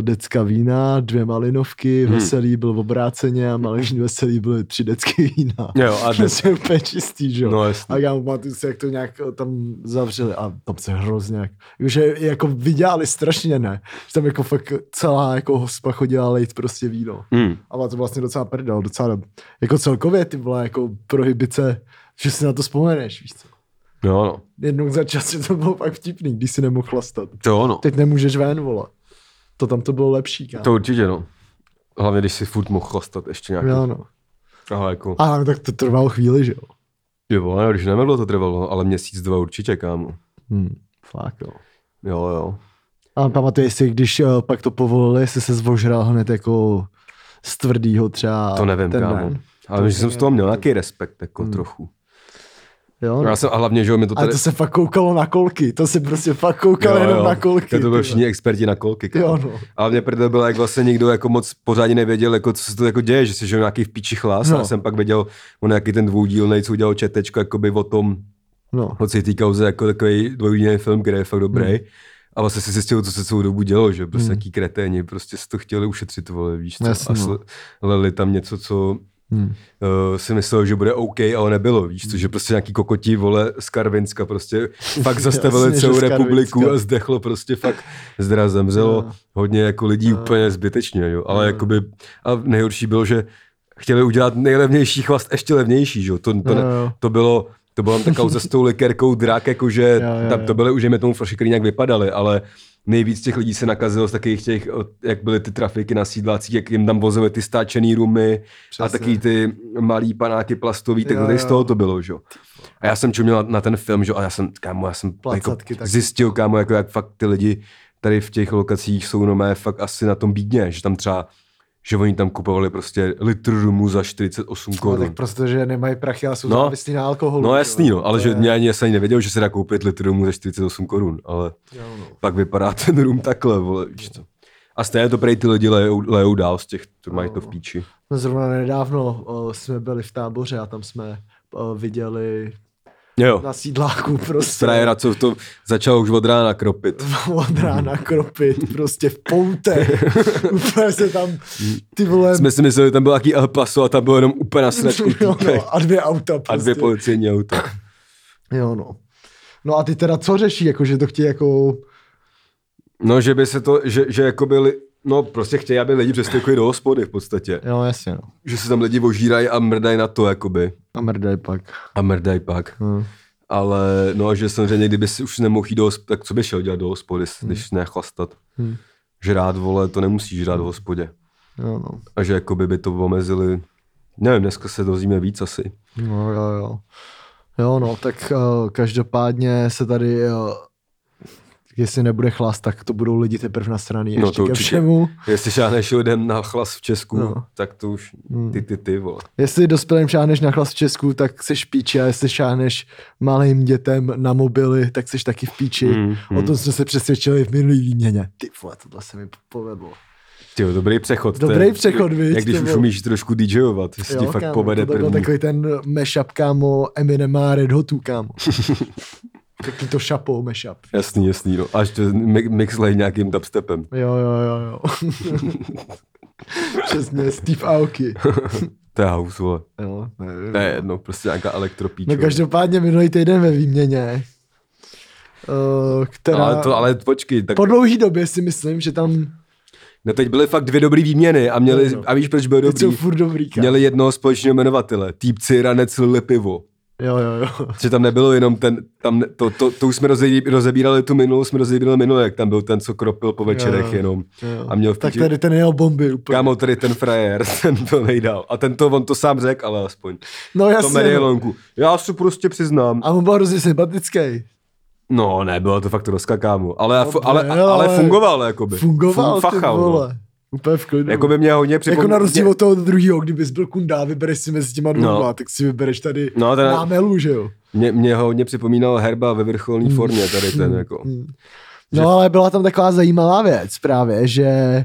decka vína, dvě malinovky, Hmm. veselý byl v obráceně a Malvín veselý byly tři decky vína. Jo, a dnes, Prostě úplně čistý, že jo. no jasný. A já pamatuju si, jak to nějak eh, tam zavřeli a tam se hrozně jak, že jako vydělali strašně ne. Že tam jako fakt celá jako hospa chodila lejt prostě víno. Hmm. A byla to vlastně docela prdel, docela jako celkově ty vole jako prohybice, že si na to vzpomeneš, víš co. Jo, no. Jednou za čas to bylo fakt vtipný, když si nemohl chlastat. To ono. Teď nemůžeš ven, vole. To tam to bylo lepší, kámo. To určitě, no. Hlavně, když si furt mohl chlastat ještě nějaký. Jo, no. Ale jako, A tak to trvalo chvíli, že jo. jo, no, když nemedlo to trvalo, ale měsíc, dva určitě, kámo. Hm, fakt jo. Jo, jo. A pamatuješ si, když uh, pak to povolili, jestli se zvožral hned jako z tvrdýho třeba To nevím, ten kámo. den. Ale To že jsem z toho měl měl- nějaký respekt, jako Hmm. trochu. Jo, No. Já jsem, a hlavně, že jo, mi to tady... to se fakt koukalo na kolky, to se prostě fakt koukalo jenom na kolky. To, to byli všichni experti na kolky. Jo, no. Ale mě prdel bylo, jak vlastně nikdo jako moc pořádně nevěděl, jako co se to jako děje, že si že nějaký v píči chlas. No. A jsem pak věděl, on nějaký ten dvoudílný, co udělal četečko, jakoby o tom, no. o té kauze, jako takový dvoudílný film, který je fakt dobrý. Hmm. A vlastně si zjistil, co se celou dobu dělo, že prostě Hmm. jaký kreténi, prostě si to chtěli ušetřit, vole, víš co. Jasně, a no. sl- leli tam něco, co Hm. uh, si myslel, že bude OK, ale nebylo, víš co, že prostě nějaký kokotí, vole, z Karvinska prostě fakt zastavili Jasně, celou republiku a zdechlo prostě fakt, zdra zemřelo Jo. hodně jako lidí Jo. úplně zbytečně, jo, ale Jo. jakoby, a nejhorší bylo, že chtěli udělat nejlevnější chlast ještě levnější, jo, to, to, Jo, ne, jo. to bylo, to bylo tam ta kauza s tou likerkou drak, jakože Jo, jo, tam jo. to byly už tomu flaši, který nějak vypadaly, ale nejvíc těch lidí se nakazilo z takových těch, jak byly ty trafiky na sídlácích, jak jim tam vozili ty stáčený rumy a Přesně. taky ty malý panáky plastový, tak Jo, tady z jo. toho to bylo, že jo. A já jsem čuměl na, na ten film, že jo, a já jsem, kámo, já jsem jako taky. zjistil, kámo, jako jak fakt ty lidi tady v těch lokacích jsou nomé fakt asi na tom bídně, že tam třeba že oni tam kupovali prostě litr rumu za 48 No, korun. tak protože nemají prachy a jsou No. závislí na alkoholu. No jasný, no, ale To že je- mě ani jsem nevěděl, že se dá koupit litr rumu za 48 korun, ale Jo, no. pak vypadá ten rum takhle, vole, víš co. A stejně to prej ty lidi lejou, lejou dál z těch, to mají to v píči. No, zrovna nedávno uh, jsme byli v táboře a tam jsme uh, viděli Jo, na sídláku prostě frajera, co to začal už od rána kropit. od rána kropit, prostě v poutech. Úplně se tam, ty vole, Jsme si mysleli, že tam byl nějaký El Paso a tam bylo jenom úplně na sračku jo, no, a dvě auta prostě. A dvě policejní auta. Jo, no. No a ty teda co řeší, jako že to chtějí jako, No, že by se to, že, že jako byli, no prostě chtějí, aby lidi přestoupili do hospody v podstatě. jo jasně no. Že se tam lidi ožírají a mrdají na to, jakoby. A mrdaj pak. A mrdají pak. Hm. Ale no, že samozřejmě, kdyby si už nemohl jít do hospody, tak co by šel dělat do hospody, když nechlastat? Hmm. Žrát, vole, to nemusíš žrát v hospodě. Jo, no. A že jakoby by to omezili, nevím, dneska se dozvíme víc asi. No, jo, jo. Jo, no, tak uh, každopádně se tady uh, jestli nebude chlast, tak to budou lidi teprve na straně ještě No, to ke určitě. všemu. Jestli šáhneš lidem na chlas v Česku, No. no. tak to už Hmm. ty, ty, ty, vole. Jestli dospělým šáhneš na chlast v Česku, tak v píči a jestli šáhneš malým dětem na mobily, tak seš taky v píči. Mm, O tom jsme se přesvědčili v minulý výměně. Ty vole, tohle se mi povedlo. Tyjo, dobrý přechod. Dobrý je- přechod, viď, Jak když už byl- umíš trošku DJovat, jestli ti fakt kámo, povede to byl první. takový ten mashup, kámo, Eminem a Red Hotu, kámo. Taky to šapou mashup. Jasný, jasný, no. Až to mi- mixlej nějakým dubstepem. Jo, jo, jo, jo. Přesně, Steve Aoki. To je house, vole. Jo. To je jedno, prostě nějaká elektropíčo. No každopádně minulý týden ve výměně, uh, která ale, to, ale počkej, tak po dlouhý době si myslím, že tam no teď byly fakt dvě dobrý výměny a měli, No, no. a víš proč byl teď jsou dobrý? furt dobrý. Měli jednoho společného jmenovatele. Týpci ranec lili pivo. Jo, jo, jo. Že tam nebylo jenom ten, tam, ne- to, to, to už jsme rozebí- rozebírali tu minulou, jsme rozebírali minulou, jak tam byl ten, co kropil po večerech Jo. jenom. jo. A měl v tak tady ten jel bomby úplně. Kámo, tady ten frajer, ten to nejdál. A ten to, on to sám řekl, ale aspoň. no To jasně. no. medailonku. Já si prostě přiznám. A on byl hrozně sympatický. No, ne, bylo to fakt rozka, kámo. Ale, No, ale, ale, ale fungoval, jakoby. Fungoval, Fun- ty fachal, no. Úplně v klidu. Jako by mě hodně Jako připomněl. na rozdíl od toho druhého, kdybys byl kundá, vybereš si mezi těma dvěma, No. tak si vybereš tady No, ten- námelu, že jo? Mě, mě ho hodně připomínal Herba ve vrcholné formě, tady ten, jako. Hmm. No ale byla tam taková zajímavá věc právě, že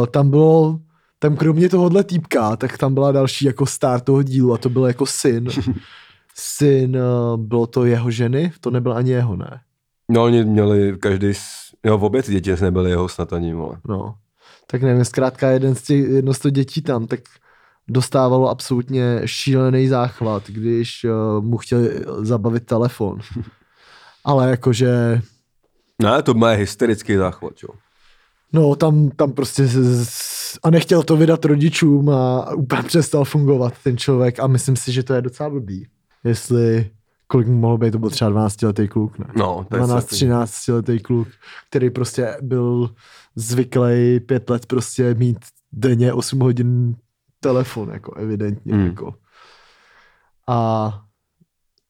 uh, tam bylo, tam kromě tohohle týpka, tak tam byla další jako star toho dílu a to byl jako syn. syn, uh, bylo to jeho ženy, to nebyl ani jeho, ne? No, oni měli každý, jo, v obě ty děti nebyly jeho snad ani, vole. No. Tak nevím, zkrátka jeden z těch, jedno z těch dětí tam, tak dostávalo absolutně šílený záchvat, když uh, mu chtěli zabavit telefon. Ale jakože Ne, to má hysterický záchvat, jo. No, tam, tam prostě z- z- a nechtěl to vydat rodičům a úplně přestal fungovat ten člověk a myslím si, že to je docela blbý. Jestli, kolik mu mohlo být, to byl třeba 12 letý kluk, ne? No, to je 12, saký. 13 letý kluk, který prostě byl zvyklý pět let prostě mít denně 8 hodin telefon, jako evidentně, Hmm. jako. A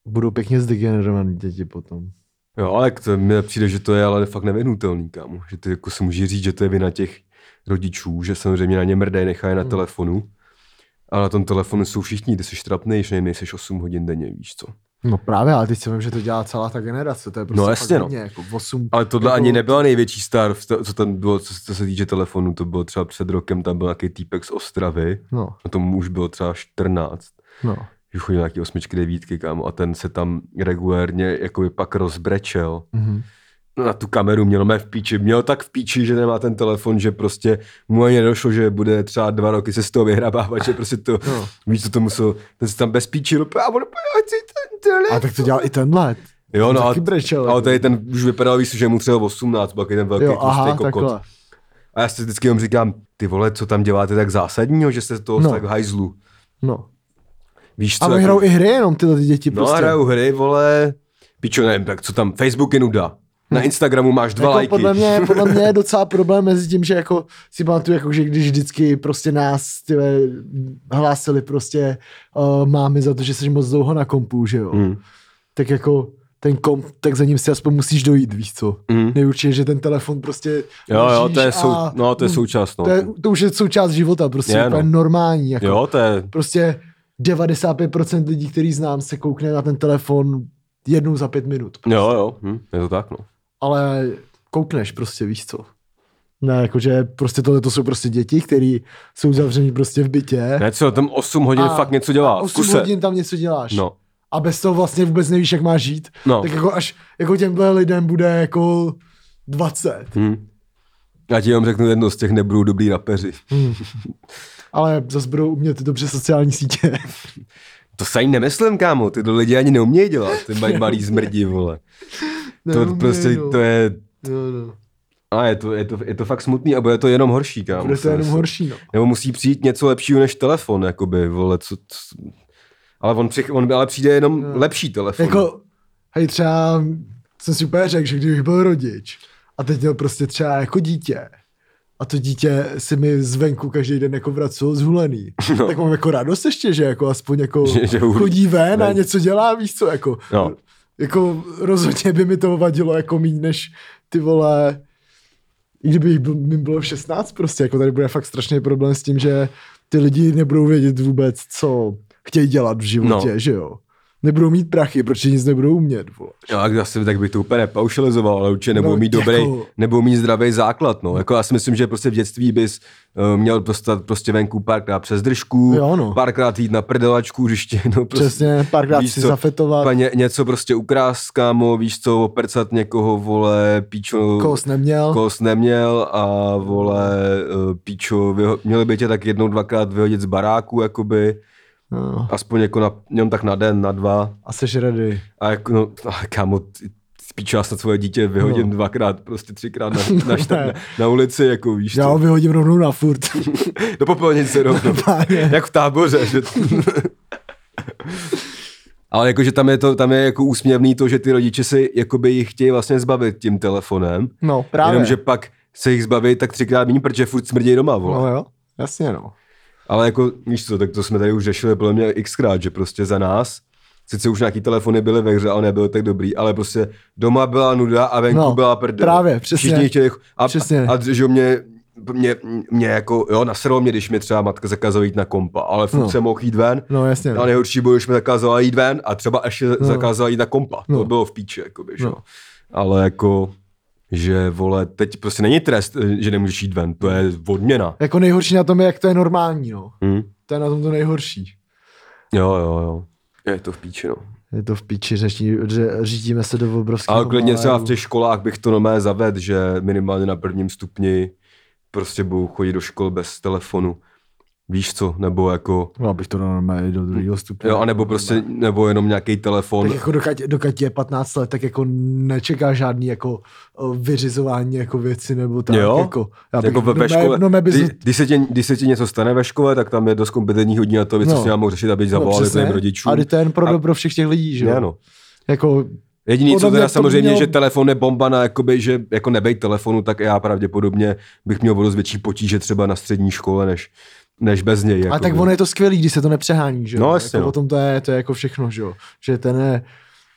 budou pěkně zdegenerovaný děti potom. Jo, ale to mi přijde, že to je ale fakt nevyhnutelný, kámo. Že ty jako si může říct, že to je vina těch rodičů, že samozřejmě na ně mrdej nechají na Hmm. telefonu. A na tom telefonu jsou všichni, ty jsi trapnej, že nejseš 8 hodin denně, víš co. No právě, ale teď si vím, že to dělá celá ta generace, to je prostě No jasně, no. hodně, jako 8, Ale tohle jako, ani nebyla největší star, co tam bylo, co, co se týče telefonu, to bylo třeba před rokem, tam byl nějaký týpek z Ostravy, No, a tomu už bylo třeba 14, no. že chodil nějaký osmičky, devítky, kámo, a ten se tam regulérně jakoby pak rozbrečel. Mhm. No, na tu kameru měl mé v píči, měl tak v píči, že nemá ten telefon, že prostě mu ani nedošlo, že bude třeba dva roky se z toho vyhrabávat, že prostě to, No. víš, co to musel, ten se tam bez píči, no, a on. A tak to dělal i tenhle. Jo, no, taky a, brečel, ale jako. tady ten už vypadal, víš, že mu třeba 18, byl takový ten velký Jo, aha, kokot. takhle. A já si vždycky jenom říkám, ty vole, co tam děláte tak zásadního, že jste z toho No. no. tak hajzlu. No. Víš co? A oni hrajou i hry jenom tyhle ty děti no, prostě. hrajou hry, vole, pičo, nevím, tak co tam, Facebook je nuda. Na Instagramu máš dva jako lajky. podle, mě, podle mě je docela problém mezi tím, že jako si pamatuju, jako, že když vždycky prostě nás tyhle, hlásili prostě uh, mámy za to, že jsi moc dlouho na kompu, že jo. Mm. Tak jako ten komp, tak za ním si aspoň musíš dojít, víš co. Mm. Nejurčitě, že ten telefon prostě Jo, jo, to je, sou, no, to je součást, no. To, je, to už je součást života, prostě Je, no. normální. Jako. Jo, to je, Prostě 95% lidí, který znám, se koukne na ten telefon jednou za pět minut. jo, jo, hm, je to tak, no. Ale koukneš prostě, víš co. Ne, jakože prostě tohle to jsou prostě děti, které jsou zavřený prostě v bytě. Ne, co, tam 8 hodin A- fakt něco dělá, a v 8 kuse. hodin tam něco děláš. No, A bez toho vlastně vůbec nevíš, jak máš žít. no. Tak jako až jako těmhle lidem bude jako 20. Hm. Já ti jenom řeknu jedno z těch nebudou dobrý rapeři. Hmm. Ale zase budou umět dobře sociální sítě. To se ani nemyslím, kámo, ty to lidi ani neumějí dělat, ty mají malý zmrdí, vole. To Neumějí, prostě, no. to je, Jo, no. a je to, je to, je to fakt smutný a bude to jenom horší, kámo. Bude to jenom horší, no. Nebo musí přijít něco lepšího než telefon, jakoby, vole, co, co ale on, přich, on ale přijde jenom Jo. lepší telefon. Jako, hej, třeba jsem si úplně řekl, že kdybych byl rodič a teď měl prostě třeba jako dítě a to dítě si mi zvenku každý den jako vracelo zhulený, no. tak mám jako radost ještě, že jako aspoň jako Že- že chodí ven a ven. něco dělá, víš co, jako, No. Jako rozhodně by mi to vadilo jako méně než ty vole, i kdyby jim bylo 16 prostě, jako tady bude fakt strašný problém s tím, že ty lidi nebudou vědět vůbec, co chtějí dělat v životě, No. že jo. Nebudou mít prachy, protože nic nebudou umět, vole. Jo, a asi tak bych to úplně nepaušalizoval, ale určitě nebudou No, mít dobrý, jako- nebudou mít zdravý základ, no. Jako já si myslím, že prostě v dětství bys uh, měl dostat prostě venku párkrát přes držku, Jo, no. párkrát jít na prdelačku, hřiště, no prostě. Přesně, párkrát si co, zafetovat, Pa ně, něco prostě ukrást, kámo, víš co, opercat někoho, vole, píčo, kos neměl. kos neměl a vole, uh, píčo, vyho- měli by tě tak jednou, dvakrát vyhodit z baráku, jakoby, No, aspoň jako na, jenom tak na den, na dva. a seš ready. A jako, no, kámo, spíš já snad svoje dítě vyhodím No. dvakrát, prostě třikrát na, na, na, na, na ulici, jako víš Já ho vyhodím rovnou na furt. Do popelnice rovnou. Jak v táboře. Že... Ale jakože tam je, to, tam je jako úsměvný to, že ty rodiče si jakoby jich chtějí vlastně zbavit tím telefonem. No, právě. Jenomže pak se jich zbaví tak třikrát méně, protože furt smrdí doma, vole. No jo, jasně no. Ale jako, víš co, tak to jsme tady už řešili podle mě xkrát, že prostě za nás, sice už nějaký telefony byly ve hře, ale nebyly tak dobrý, ale prostě doma byla nuda a venku No, byla prdel. právě, přesně. Všichni chtěli, a, Přesně. a, že jo, mě, mě, mě, jako, jo, nasralo mě, když mě třeba matka zakázala jít na kompa, ale furt No. jsem mohl jít ven. No jasně. A nejhorší bylo, když mi zakázala jít ven a třeba ještě no. zakázala jít na kompa. No. To bylo v píči, jakoby, že? No. No. Ale jako, že vole, teď prostě není trest, že nemůžeš jít ven, to je odměna. Jako nejhorší na tom je, jak to je normální, no. Hm? To je na tom to nejhorší. Jo, jo, jo. Je to v píči, no. Je to v piči, řeší, že řídíme se do obrovského Ale klidně třeba v těch školách bych to nomé zaved, že minimálně na prvním stupni prostě budou chodit do škol bez telefonu. Víš co, nebo jako, No, abych to normálně do druhého stupně. jo, anebo prostě, nebo jenom nějaký telefon. Tak jako dokud, dokud je 15 let, tak jako nečeká žádný jako vyřizování jako věci nebo tak. Jo? Jako, já bych, Jako ve, ve no, škole, no, no, bys, kdy, když, se ti, když se ti něco stane ve škole, tak tam je dost kompetentních hodí na to, věc, co No. si já mohl řešit, aby zavolali přesně. tvým rodičům. A to je jen pro A- dobro všech těch lidí, že jo? No. Jako, Jediný, co teda samozřejmě, mělo- že telefon je bomba na jakoby, že jako nebej telefonu, tak já pravděpodobně bych měl dost větší potíže třeba na střední škole, než, než bez něj. a jakoby. tak ono je to skvělý, když se to nepřehání, že jo? No, jasně, jako no. potom to je, to je jako všechno, že jo? Že ten je,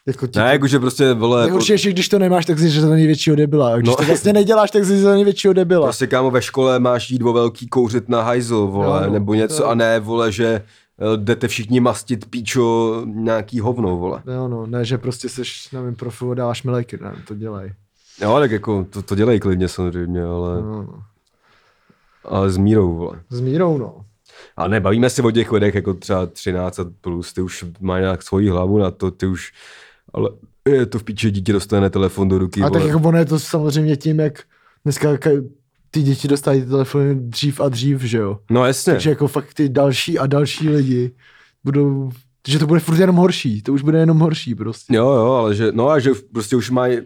jako ti, Ne, jakože prostě, vole, Nejhorší je, že když to nemáš, tak jsi že to největšího debila. A když No. no. to vlastně neděláš, tak jsi za největšího debila. prostě kámo ve škole máš jít o velký kouřit na hajzl, vole, Jo, no, nebo něco jo. a ne, vole, že eh, jdete všichni mastit píčo nějaký hovno, vole. Jo, no, ne, že prostě seš na mém profilu a dáváš mi lajky, ne, to dělej. Jo, tak jako to, to dělej klidně samozřejmě, ale, No, no. Ale s mírou, vole. S mírou, no. A nebavíme se o těch lidech jako třeba 13 a plus, ty už mají nějak svoji hlavu na to, ty už, ale je to v píči, dítě dostane telefon do ruky, A vole. tak jako ono je to samozřejmě tím, jak dneska ka- ty děti dostávají ty telefony dřív a dřív, že jo. No jasně. Takže jako fakt ty další a další lidi budou, že to bude furt jenom horší, to už bude jenom horší prostě. Jo, jo, ale že, no a že prostě už mají,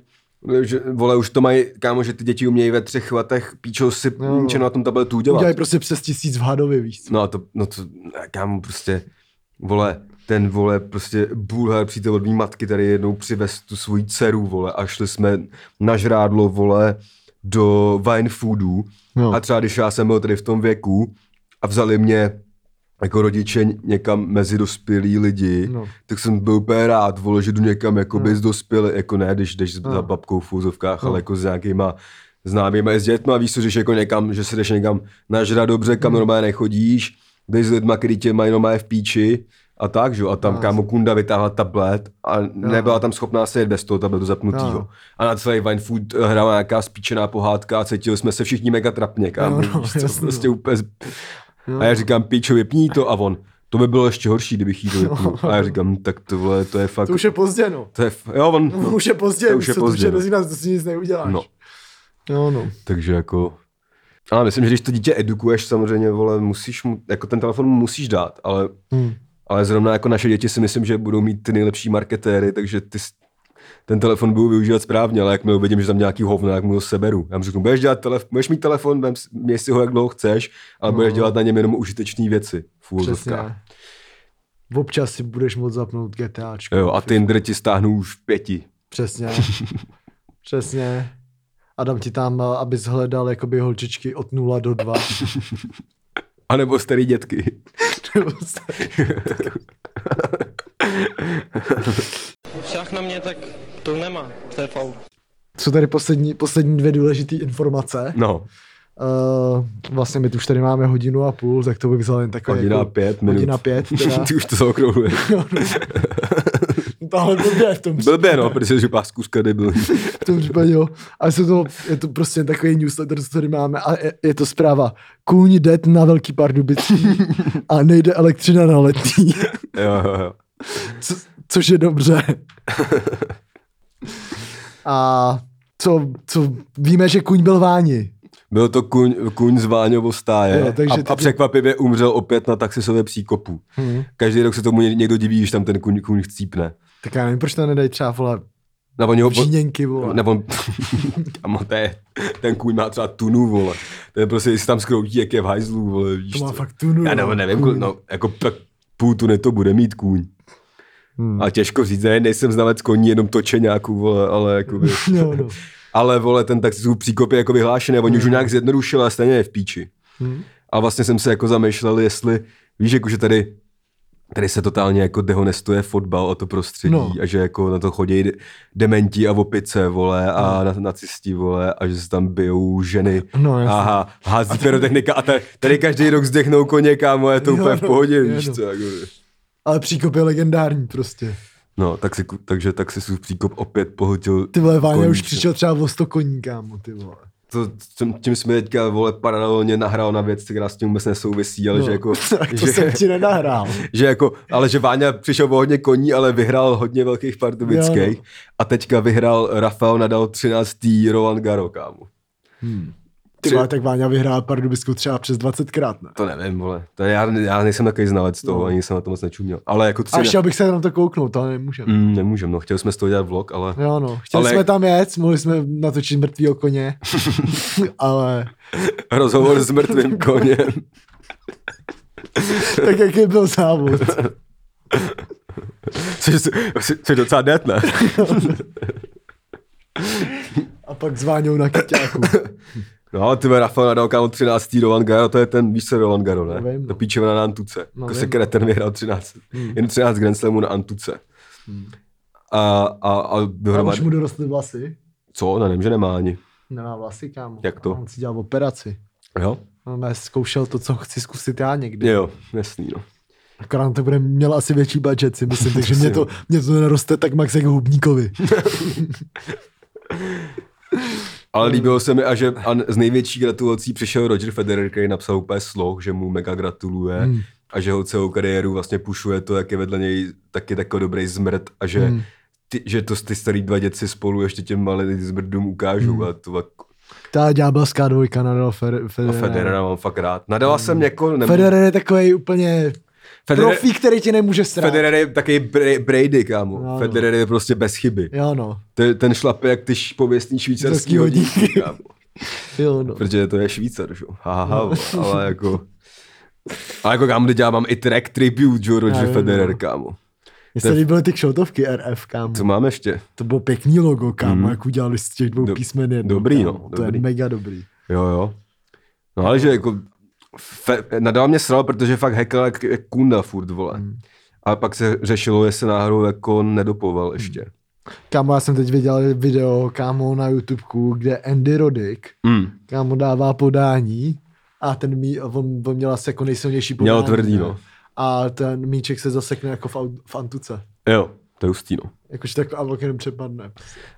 že, vole, už to mají, kámo, že ty děti umějí ve třech letech píčo si no. na tom tabletu udělat. Udělají prostě přes tisíc v hadově, víc. No a to, no to, kámo, prostě, vole, ten, vole, prostě bulhar přítel od mý matky tady jednou přivez tu svoji dceru, vole, a šli jsme na žrádlo, vole, do wine foodů No. a třeba když já jsem byl tady v tom věku a vzali mě jako rodiče někam mezi dospělí lidi, No. tak jsem byl úplně rád, vole, že jdu někam jako No. dospělý, jako ne, když jdeš No. za babkou v úzovkách, No. ale jako s nějakýma známýma i s dětma, víš co, že jsi jako někam, že se jdeš někam nažrat dobře, kam Hmm. normálně nechodíš, jdeš s lidma, který tě mají normálně v píči a tak, že jo, a tam No, kámo kunda vytáhla tablet a nebyla tam schopná se jet bez toho tabletu zapnutýho. No. A na celý Wine Food hrála nějaká spíčená pohádka a cítili jsme se všichni mega trapně, kámo, No, no, prostě no. úplně, No. a já říkám, píčo, vypní to a on, to by bylo ještě horší, kdybych jí to vypnul. A já říkám, tak to vole, to je fakt, To už je pozdě, no. to je, f- jo, on, No, už je pozdě, to už, je to, pozdě, už je no. nás, to si nic neuděláš. No. No, no. takže jako, ale myslím, že když to dítě edukuješ, samozřejmě, vole, musíš mu, jako ten telefon mu musíš dát, ale, Hmm. ale zrovna jako naše děti si myslím, že budou mít ty nejlepší marketéry, takže ty, ten telefon budu využívat správně, ale jakmile uvidím, že tam nějaký hovno, jak mu ho seberu. Já mu řeknu, budeš, dělat telef- budeš mít telefon, vem měj si ho, jak dlouho chceš, ale No. budeš dělat na něm jenom užitečné věci v. Občas si budeš moct zapnout GTAčko. Jo, a Tinder ti stáhnu už v pěti. Přesně. Přesně. A dám ti tam, abys hledal jakoby holčičky od 0 do 2. A nebo starý dětky. Šach na mě, tak to nemá, to je faul. jsou tady poslední, poslední dvě důležité informace. No, Uh, vlastně my tu už tady máme hodinu a půl, tak to bych vzal jen takový hodina a jako, pět minut. Hodina pět, teda. Ty už to zaokrouhluješ. Tohle blbě v tom Blbě, no, protože že páskuřka debil. v tom případě, jo. Ale jsou to, je to prostě takový newsletter, co tady máme a je, je to zpráva. Kůň det na Velký Pardubicí a nejde elektřina na letní, jo, jo, jo. co, což je dobře. A co, co, víme, že kůň byl váni. Byl to kuň, kuň z Váňovo stáje Jo, takže a, a překvapivě umřel opět na taxisové příkopu. Hmm. Každý rok se tomu ně- někdo diví, když tam ten kuň, kuň chcípne. Tak já nevím, proč to nedají třeba, vole, Nebo oni ho, žíněnky, vole. nebo kamo, to je, ten kůň má třeba tunu, vole. To je prostě, jestli tam skroutí, jak je v hajzlu, vole, víš To má co. fakt tunu. Já nebo no, nevím, kůň. no, jako půl tuny to bude mít kůň. Hmm. A těžko říct, ne, nejsem znalec koní, jenom točeňáků, vole, ale jakoby, No, no. ale vole, ten taxisův příkop je jako vyhlášený, a oni už ho nějak zjednodušili a stejně je v píči. Hmm. A vlastně jsem se jako zamýšlel, jestli, víš, jako, že tady, tady se totálně jako dehonestuje fotbal a to prostředí No. a že jako na to chodí de- dementi a opice, vole, a na, nacisti, vole, a že se tam bijou ženy. No. Aha, hází pyrotechnika a tady, tady každý rok zdechnou koně, kámo, je to Jo, úplně v no, pohodě, jo, víš no. co, jako. Ale příkop je legendární prostě. No, tak si, takže tak si příkop opět pohltil Ty vole, Váňa už přišel třeba o 100 koní, kámo, ty vole. to, tím, tím jsme teďka, vole, paralelně nahrál na věc, která s tím vůbec nesouvisí, ale No, že jako, to že, jsem ti nenahrál. že jako, ale že Váňa přišel o hodně koní, ale vyhrál hodně velkých pardubických no. a teďka vyhrál Rafael Nadal 13. Roland Garo, kámo. Ty vole, tak Váňa vyhrál Pardubickou třeba přes 20 krát, ne? To nevím, vole. To já, já nejsem takový znalec toho, No. ani jsem na to moc nečuměl. Ale jako A tři... chtěl bych se na to kouknout, ale nemůžeme. Mm, nemůžem, no. Chtěli jsme z toho dělat vlog, ale... Jo no, chtěli Ale- jsme tam jet, mohli jsme natočit mrtvýho koně, ale Rozhovor s mrtvým koněm. tak jaký byl závod. Což, což je docela dead, ne? A pak s Váňou na kyťáku. No, ale ty Rafael Nadal, kámo, 13. Roland Garo, to je ten, víš co, Roland Garo, ne? Nevím, no. To píčeva na Antuce. No, jako vím. se kreten vyhrál 13, jen 13 Grand Slamů na Antuce. A, a, a A už dohromady, mu dorostly vlasy? co? No, nevím, že nemá ani. Nemá vlasy, kámo. Jak to? On si dělal operaci. Jo? On ne, zkoušel to, co chci zkusit já někdy. Jo, jasný, no. Akorát to bude, měl asi větší budget, si myslím, takže mě to, mě to neroste tak max jako Hubníkovi. Ale líbilo se mi, a že a z největší gratulací přišel Roger Federer, který napsal úplně sloh, že mu mega gratuluje Hmm. a že ho celou kariéru vlastně pušuje to, jak je vedle něj taky takový dobrý zmrt a že, Hmm. ty, že to ty starý dva děci spolu ještě těm malým zmrdům ukážou Hmm. a to Ta ďábelská dvojka Nadal Federer. Federera mám fakt rád. Nadala jsem jako... Nebo, Federer je takový úplně Federer, profík, který ti nemůže strát. Federer je taky Bra- Brady, kámo. No, no. Federer je prostě bez chyby. Jo no, Ten, ten šlape jak ty pověstný švýcarský hodinky, hodinky. kámo. jo no. Protože to je Švýcar, že? jo. Ha, ha, ha, ale jako... Ale jako kámo, teď já mám i track tribute, že jo, Roger Federer, no. kámo. Mně se je- líbily ty kšoutovky RF, kámo. Co mám ještě? To bylo pěkný logo, kámo, Mhm. jak udělali z těch dvou Do- písmen jedno. dobrý, kámo. no, To je dobrý. mega dobrý. Jo, jo. No ale že jako... Fe, nadal mě sral, protože fakt hekal jak, jak kunda furt, vole. Hmm. Ale pak se řešilo, jestli náhodou jako nedopoval ještě. Kámo, já jsem teď viděl video, kámo, na YouTubeku, kde Andy Roddick, Mm. kámo, dává podání a ten mí, on, on měl asi jako nejsilnější podání. Měl tvrdý, no. A ten míček se zasekne jako v, v antuce. Jo, to je hustý, no. Jakože tak a přepadne.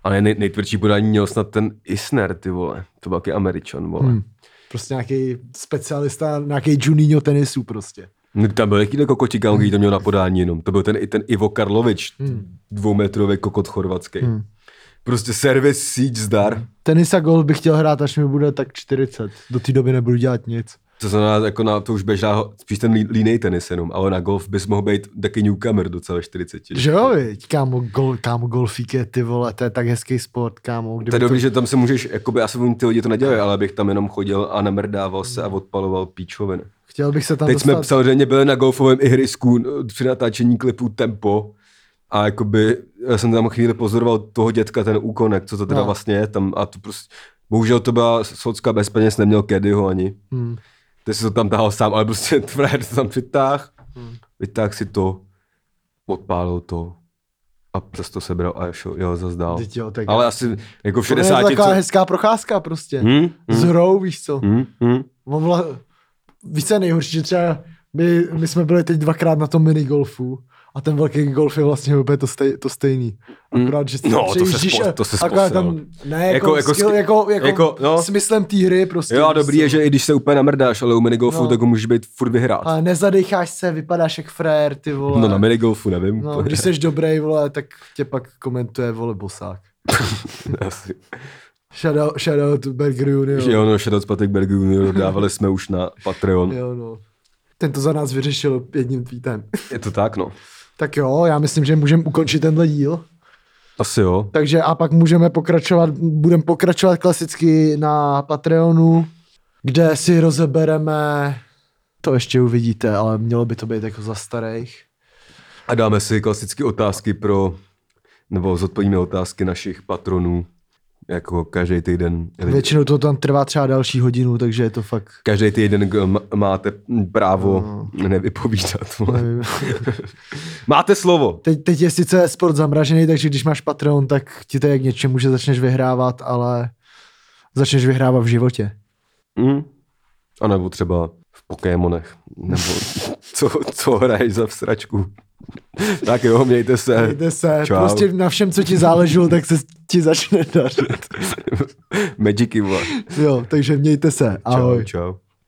Ale nej, nejtvrdší podání měl snad ten Isner, ty vole. To byl taky Američan, vole. Hmm. Prostě nějaký specialista, nějaký Juninho tenisu prostě. No, tam byl jakýhle kámo, který to měl na podání jenom. To byl ten i ten Ivo Karlovič, Hmm. dvoumetrový kokot chorvatský. Hmm. Prostě servis, síť, zdar. Tenis a golf bych chtěl hrát, až mi bude tak 40. Do té doby nebudu dělat nic. To znamená, jako na to už běžná, spíš ten lí- línej tenis jenom, ale na golf bys mohl být taky newcomer docela 40. Že jo, viď? Kámo, gol, kámo, golfík je ty vole, to je tak hezký sport, kámo. To je dobrý, že tam se můžeš, jakoby, asi ty lidi to nedělají, ale abych tam jenom chodil a namrdával se a odpaloval píčoviny. Chtěl bych se tam Teď dostat. jsme samozřejmě byli na golfovém ihrisku při natáčení klipu Tempo a jakoby já jsem tam chvíli pozoroval toho dětka, ten úkonek, co to teda no. vlastně je tam a to prostě, bohužel to byla socka bez peněz, neměl Kedyho ani. Hmm. Ty si to tam tahal sám, ale prostě frajer to tam přitáh, Hmm. vytáhl si to, odpálil to a A zase to sebral a šel, jel zase dál. Teď jo, tak Ale asi jako v To je 60 taková co... hezká procházka prostě. Hm? S Hm? hrou, víš co. Hm? Hm? On vla... Víš, co je nejhorší, že třeba my, my jsme byli teď dvakrát na tom minigolfu a ten velký golf je vlastně úplně to, stej, to stejný. Akorát, že No, to se spo- a- to se akorát tam, ne, jako, Jako- jako, skill, ski- jako, jako, jako, no. smyslem té hry prostě. Jo, a dobrý je, že i když se úplně namrdáš, ale u minigolfu, No. tak ho můžeš být furt vyhrát. Ale nezadecháš se, vypadáš jak frér, ty vole. No na minigolfu, nevím. No, když jsi dobrý, vole, tak tě pak komentuje, vole, bosák. Asi. Shoutout, shoutout Berger Junior. Jo, no, shoutout Patek Berg Junior, dávali jsme už na Patreon. Jo, no. Ten to za nás vyřešil jedním tweetem. Je to tak, no. Tak jo, já myslím, že můžeme ukončit tenhle díl. Asi jo. Takže a pak můžeme pokračovat, budeme pokračovat klasicky na Patreonu, kde si rozebereme, to ještě uvidíte, ale mělo by to být jako za starých. A dáme si klasické otázky pro, nebo zodpovíme otázky našich patronů, jako každý týden. Většinou to tam trvá třeba další hodinu, takže je to fakt... Každý týden máte právo No. nevypovídat. nevím. Máte slovo. Teď, teď je sice sport zamražený, takže když máš Patreon, tak ti to je k něčemu, že začneš vyhrávat, ale začneš vyhrávat v životě. Hm? A nebo třeba Pokémonech. Nebo co, co hraješ za vsračku. tak jo, mějte se. Mějte se, Čau. prostě na všem, co ti záleželo, tak se ti začne dařit. Magicy. Jo, takže mějte se. Ahoj. Čau, čau.